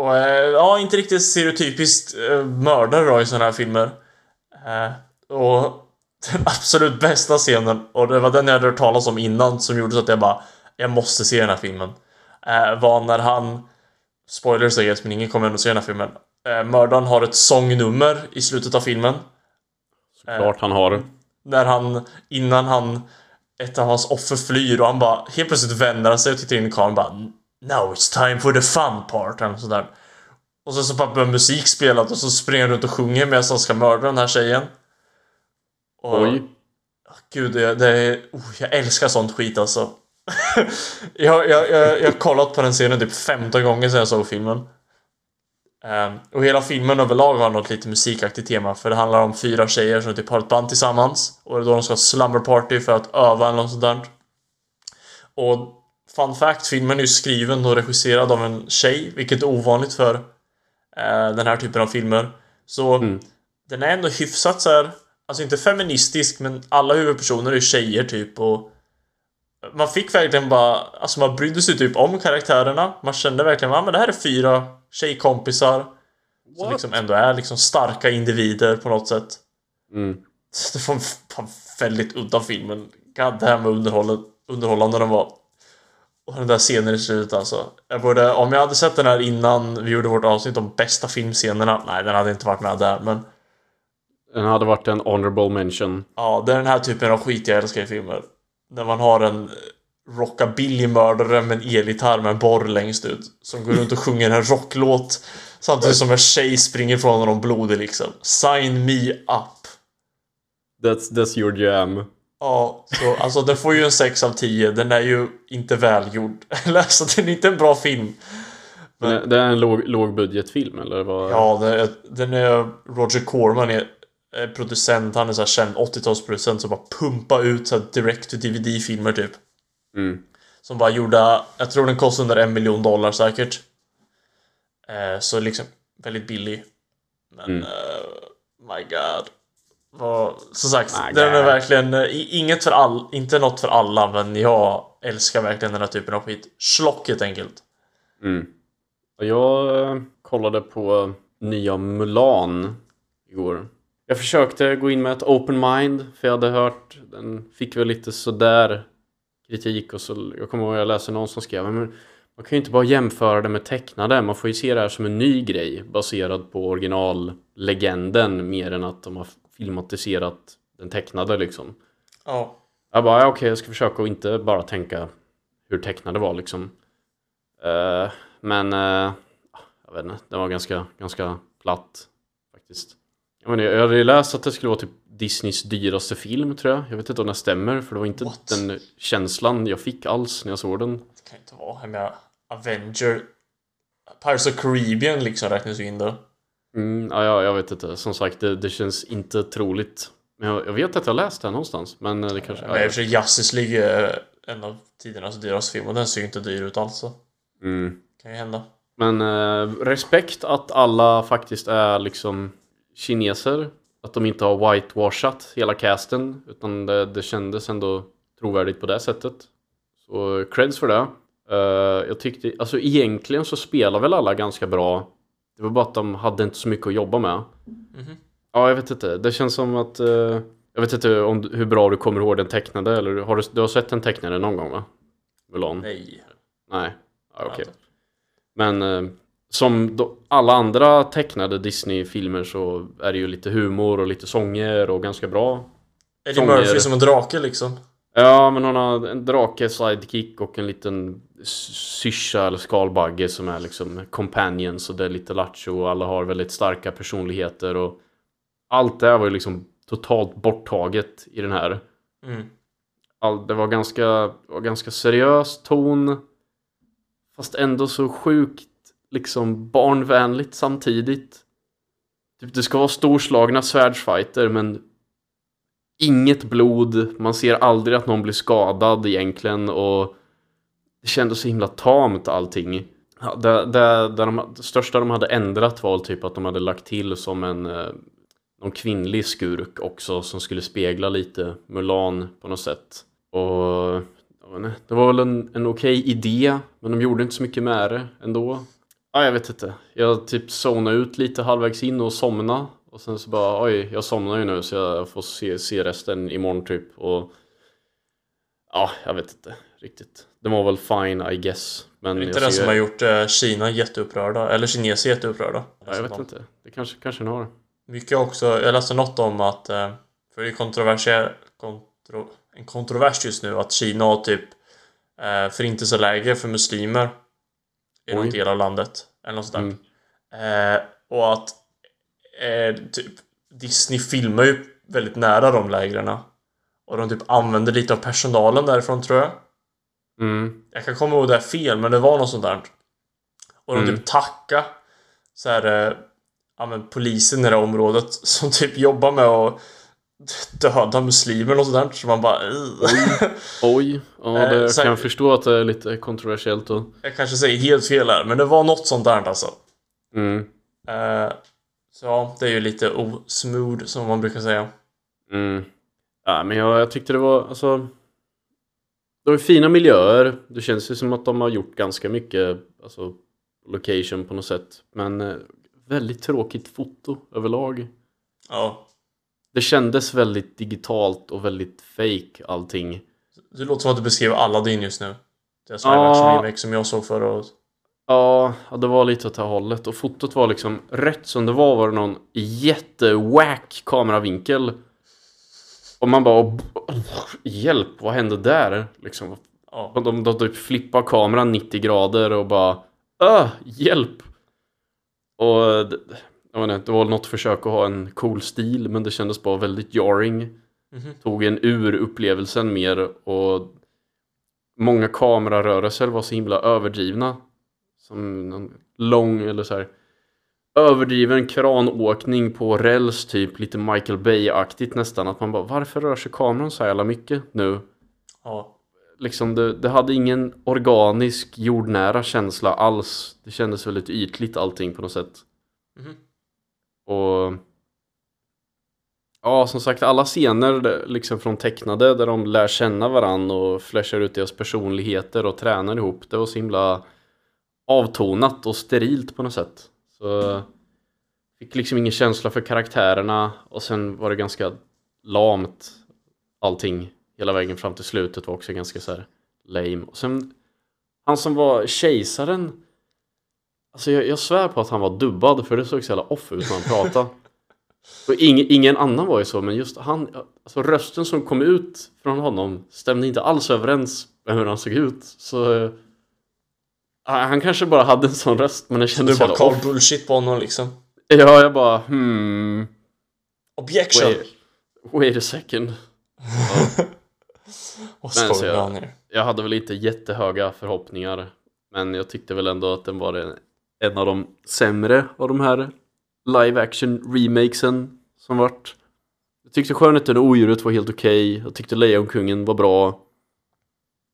och eh, ja, inte riktigt stereotypiskt eh, mördare då i såna här filmer. Eh, och den absolut bästa scenen, och det var den jag hade hört talas om innan som gjorde så att jag bara Jag måste se den här filmen. Var när han Spoilers I guess, men ingen kommer ändå se den här filmen. Mördaren har ett sångnummer i slutet av filmen. Såklart han har. När han, innan han, ett av hans offer flyr och han bara helt plötsligt vänder sig och tittar in i kameran och bara Now it's time for the fun part eller nåt sånt där. Och så, så börjar musik spelat och så springer han runt och sjunger medan han ska mörda den här tjejen. Och, Oj. Gud, det, det är... Oh, jag älskar sånt skit alltså. jag, jag, jag, jag har kollat på den scenen typ 15 gånger sedan jag såg filmen. Ehm, och hela filmen överlag har något lite musikaktigt tema för det handlar om fyra tjejer som typ har ett band tillsammans och det är då de ska ha slumber party för att öva eller något sånt där. Och fun fact, filmen är ju skriven och regisserad av en tjej, vilket är ovanligt för eh, den här typen av filmer. Så Mm. den är ändå hyfsat så här, alltså inte feministisk men alla huvudpersoner är ju tjejer typ och man fick verkligen bara, alltså man brydde sig typ om karaktärerna. Man kände verkligen, ja men det här är fyra tjejkompisar. Som What? liksom ändå är liksom starka individer på något sätt. Mm. Det var en väldigt udda film men god damn vad underhåll- underhållande den var. Och den där scenen i slutet alltså. Jag borde, om jag hade sett den här innan vi gjorde vårt avsnitt om bästa filmscenerna. Nej, den hade inte varit med där men Den hade varit en honorable mention. Ja, det är den här typen av skit jag älskar i filmer. När man har en rockabilly-mördare med en elgitarr med en borr längst ut. Som går runt och sjunger en rocklåt. Samtidigt som en tjej springer från honom blodig liksom. Sign me up. That's, that's your jam. Ja, så alltså den får ju en 6 av 10. Den är ju inte välgjord. Eller alltså den är inte en bra film. Men det- är en låg, lågbudgetfilm eller vad? Ja, det är, den är... Roger Corman är, producent. Han är så här känd 80-talsproducent som bara pumpar ut så direct to DVD-filmer typ. Mm. Som bara gjorde, jag tror den kostade under en miljon dollar säkert. Eh, så liksom väldigt billig. Men Mm. eh, my god. Vad, som sagt, My den är verkligen eh, inget för all, inte något för alla men jag älskar verkligen den här typen av skit. Schlock helt enkelt. Mm. Och jag eh, kollade på nya Mulan igår. Jag försökte gå in med ett open mind för jag hade hört den fick väl lite sådär kritik och så jag kommer ihåg jag läste någon som skrev men man kan ju inte bara jämföra det med tecknade man får ju se det här som en ny grej baserad på originallegenden mer än att de har filmatiserat den tecknade liksom. Ja. Jag bara, ja, okej, jag ska försöka att inte bara tänka hur tecknade var liksom. Eh, men, eh, jag vet inte, den var ganska, ganska platt faktiskt. Jag, menar, jag hade läst att det skulle vara typ Disneys dyraste film tror jag. Jag vet inte om det stämmer, för det var inte What? den känslan jag fick alls när jag såg den. Det kan inte vara. Jag menar, Avenger... Pirates of Caribbean liksom räknas ju in då. Mm, ja, ja, jag vet inte. Som sagt, det, det känns inte troligt. Men jag, jag vet att jag läst den någonstans. Men det kanske... Men i och för sig Justice League är en av tidernas dyraste film och den ser ju inte dyr ut alls mm. Kan ju hända. Men eh, respekt att alla faktiskt är liksom kineser. Att de inte har whitewashat hela casten. Utan det, det kändes ändå trovärdigt på det sättet. Så creds för det. Eh, jag tyckte, alltså egentligen så spelar väl alla ganska bra. Det var bara att de hade inte så mycket att jobba med. Mhm. Ja, jag vet inte. Det känns som att... eh, jag vet inte om, hur bra du kommer ihåg den tecknade. Eller har du, du har sett den tecknade någon gång va? Mulan? Nej. Nej. Ja, okej. Alltså. Men eh, som då, alla andra tecknade Disney-filmer så är det ju lite humor och lite sånger och ganska bra. Eddie Sånger. Murphy som en drake liksom. Ja, men hon har en drake, sidekick och en liten syrsa eller skalbagge som är liksom companions och det är lite lattjo och alla har väldigt starka personligheter och allt det här var ju liksom totalt borttaget i den här. Mm. All, det var ganska, var ganska seriös ton. Fast ändå så sjukt liksom barnvänligt samtidigt. Typ, det ska vara storslagna svärdsfighter men inget blod. Man ser aldrig att någon blir skadad egentligen och det kändes så himla tamt allting. Ja, det, det, det, de, det största de hade ändrat var typ att de hade lagt till som en eh, någon kvinnlig skurk också som skulle spegla lite Mulan på något sätt. Och det var väl en, en okej okay idé, men de gjorde inte så mycket med det ändå. Ja, jag vet inte. Jag typ zonade ut lite halvvägs in och somnade. Och sen så bara, oj, jag somnar ju nu så jag får se, se resten imorgon typ. Och ja, jag vet inte riktigt. Det var väl fine, I guess. Men är inte det som har gjort eh, Kina jätteupprörda? Eller kineser jätteupprörda? Ja, jag vet inte. Det kanske, kanske den har. Mycket också, jag läste något om att, eh, för det är kontroversiell, kontro, en kontrovers just nu att Kina har typ eh, förintelseläger för muslimer i någon del av landet. Eller något sånt mm. eh, Och att eh, typ Disney filmar ju väldigt nära de lägren. Och de typ använder lite av personalen därifrån tror jag. Mm. Jag kan komma ihåg det fel, men det var något sånt där. Och de mm. typ tacka så här, eh, ja, men polisen i det här området som typ jobbar med att döda muslimer och sådär. Så man bara... Oj, oj. Ja, det eh, kan jag förstå att det är lite kontroversiellt. Och... Jag kanske säger helt fel här, men det var något sånt där alltså. Mm. Uh, så ja, det är ju lite osmooth som man brukar säga. Mm. Ja, men jag, jag tyckte det var, alltså... Det var fina miljöer. Det känns ju som att de har gjort ganska mycket, alltså, location på något sätt. Men eh, väldigt tråkigt foto överlag. Ja. Det kändes väldigt digitalt och väldigt fake allting. Det låter som att du beskriver Aladdin just nu. Det är ja. remake som jag såg förra året. Ja, det var lite åt det hållet. Och fotot var liksom rätt som det var var det någon jättewack kameravinkel. Och man bara Hjälp, vad hände där? Liksom. Ja. De, de typ flippar kameran 90 grader och bara Öh, hjälp! Och jag vet inte, det var något försök att ha en cool stil men det kändes bara väldigt jarring. Mm -hmm. Tog en ur upplevelsen mer och många kamerarörelser var så himla överdrivna. Som en lång eller så här överdriven kranåkning på räls typ lite Michael Bay-aktigt nästan att man bara varför rör sig kameran så jävla mycket nu? Ja. Liksom det, det hade ingen organisk jordnära känsla alls. Det kändes väldigt ytligt allting på något sätt. Mm. Och Ja, som sagt alla scener liksom från tecknade där de lär känna varann och flashar ut deras personligheter och tränar ihop. Det var så himla avtonat och sterilt på något sätt. Så fick liksom ingen känsla för karaktärerna och sen var det ganska lamt allting hela vägen fram till slutet var också ganska så här lame. Och sen han som var kejsaren Alltså jag, jag svär på att han var dubbad för det såg så jävla off ut när han pratade. Och ingen, ingen annan var ju så men just han, alltså rösten som kom ut från honom stämde inte alls överens med hur han såg ut. Så han kanske bara hade en sån röst men det kändes Du bara call bullshit på honom liksom? Ja, jag bara hmm... Objection! Wait, wait a second. Ja. Vad men, så jag, jag hade väl inte jättehöga förhoppningar. Men jag tyckte väl ändå att den var en, en av de sämre av de här live action remakesen som vart. Jag tyckte Skönheten och Odjuret var helt okej. Okay. Jag tyckte Lejonkungen var bra.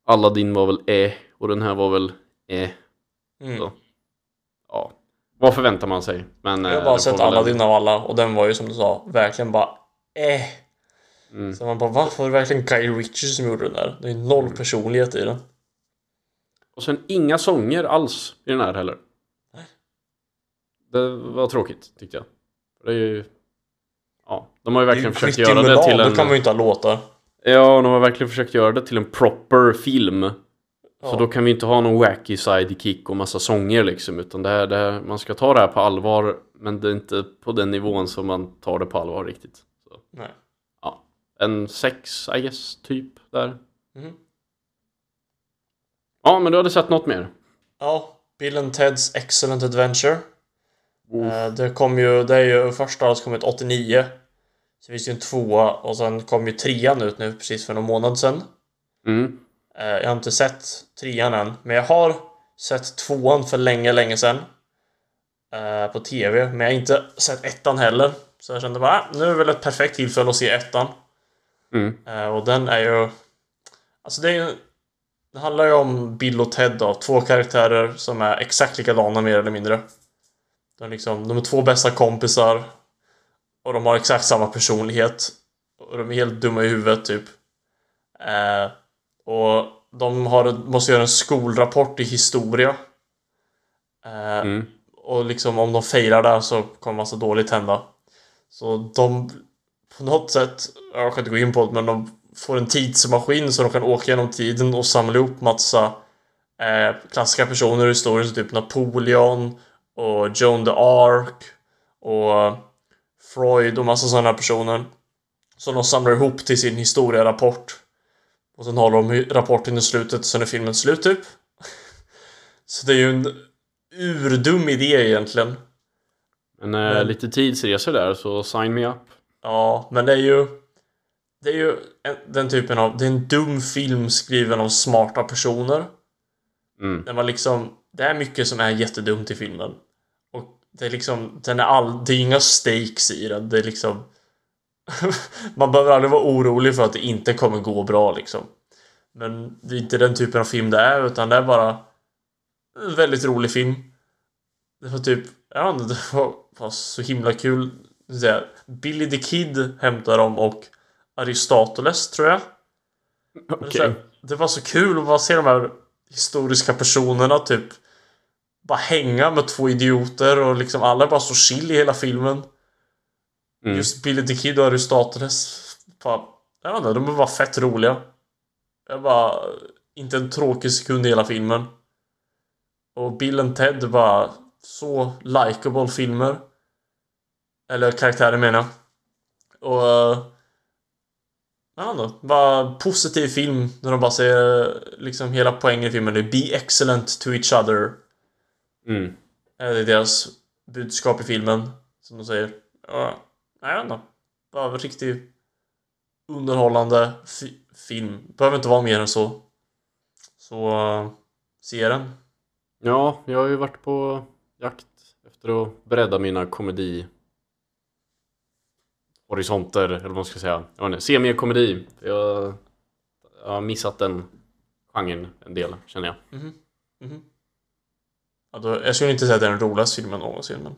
Aladdin var väl eh och den här var väl eh. Mm. Så. Ja, vad förväntar man sig? Men, jag har bara sett Aladdin av alla och den var ju som du sa verkligen bara eh. Mm. Så man bara, va? Var det verkligen Guy Ritchie som gjorde den där? Det är noll mm. personlighet i den. Och sen inga sånger alls i den här heller. Nej. Det var tråkigt, tyckte jag. Det är ju... Ja, de har ju verkligen försökt göra det till en... Då kan man ju inte ha låtar. Ja, de har verkligen försökt göra det till en proper film. Så då kan vi inte ha någon wacky sidekick och massa sånger liksom. Utan det här, det här, man ska ta det här på allvar. Men det är inte på den nivån som man tar det på allvar riktigt. Så. Nej. Ja. En sex, I guess, typ där. Mm. Ja, men du hade sett något mer? Ja, Bill and Teds Excellent Adventure. Uh, det kom ju, det är ju första har kommit 89. Så finns det ju en tvåa och sen kom ju trean ut nu precis för någon månad sedan. Mm. Eh, jag har inte sett trean än, men jag har sett tvåan för länge, länge sedan. Eh, på TV, men jag har inte sett ettan heller. Så jag kände bara, ah, nu är väl ett perfekt tillfälle att se ettan. Mm. Eh, och den är ju... Alltså det är ju... det handlar ju om Bill och Ted då, två karaktärer som är exakt likadana mer eller mindre. De är, liksom, de är två bästa kompisar. Och de har exakt samma personlighet. Och de är helt dumma i huvudet typ. Eh, och de har, måste göra en skolrapport i historia. Eh, Mm. och liksom om de failar där så kommer massa dåligt hända. Så de på något sätt, jag kan inte gå in på det, men de får en tidsmaskin så de kan åka genom tiden och samla ihop massa eh, klassiska personer i historien som typ Napoleon och Joan de Arc och Freud och massa sådana personer. Som de samlar ihop till sin historierapport. Och sen har de rapporten i slutet, sen är filmen slut typ. Så det är ju en urdum idé egentligen. Men, eh, Men- lite tidsresor där, så sign me up. Ja, men det är ju... Det är ju en, den typen av... Det är en dum film skriven av smarta personer. Mm. Där man liksom... Det är mycket som är jättedumt i filmen. Och det är liksom... Den är all... Det är inga stakes i den. Det är liksom... man behöver aldrig vara orolig för att det inte kommer gå bra liksom. Men det är inte den typen av film det är, utan det är bara... En väldigt rolig film. Det var typ... Ja, det var, var så himla kul. Säga, Billy the Kid hämtar dem och Aristoteles tror jag. Här, Det var så kul att bara se de här historiska personerna typ bara hänga med två idioter och liksom alla är bara så chill i hela filmen. Mm. Just Billy the Kid och Aristoteles. Bara, jag vet inte, de är bara fett roliga. Jag bara inte en tråkig sekund i hela filmen. Och Bill and Ted var så likable filmer. Eller karaktärer menar jag. Och... eh, Jag vet inte, bara positiv film. När de bara säger liksom hela poängen i filmen är Be excellent to each other. Mm. Det är deras budskap i filmen. Som de säger. Ja, jag vet inte. Bara en riktigt underhållande fi- film. Behöver inte vara mer än så. Så, uh, se den. Ja, jag har ju varit på jakt efter att bredda mina komedi horisonter, eller vad man ska säga. Jag vet inte, se mer komedi. Jag, jag har missat den genren en del, känner jag. Mhm. Mhm. Ja, då, jag skulle inte säga att det är den roligaste filmen någonsin, men...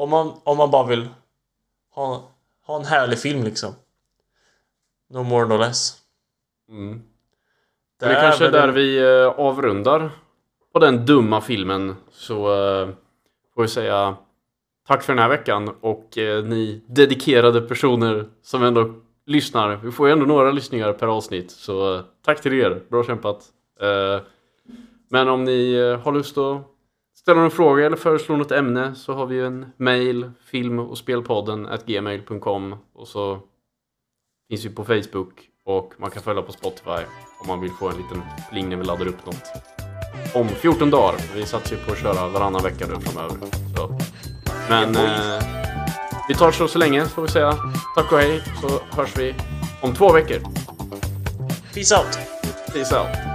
Om man, om man bara vill ha, ha en härlig film liksom. No more no less. Mm. Det är kanske väl där en- vi eh, avrundar på den dumma filmen. Så eh, får vi säga tack för den här veckan och eh, ni dedikerade personer som ändå lyssnar. Vi får ju ändå några lyssningar per avsnitt. Så tack till er. Bra kämpat. Men om ni har lust att ställa någon fråga eller föreslå något ämne så har vi ju en mail film och spelpodden at gmail.com och så finns vi på Facebook och man kan följa på Spotify om man vill få en liten pling när vi laddar upp något. Om 14 dagar. Vi satsar ju på att köra varannan vecka nu framöver. Så. Men eh, vi tar så så länge får vi säga tack och hej så hörs vi om två veckor. Peace out! Peace out!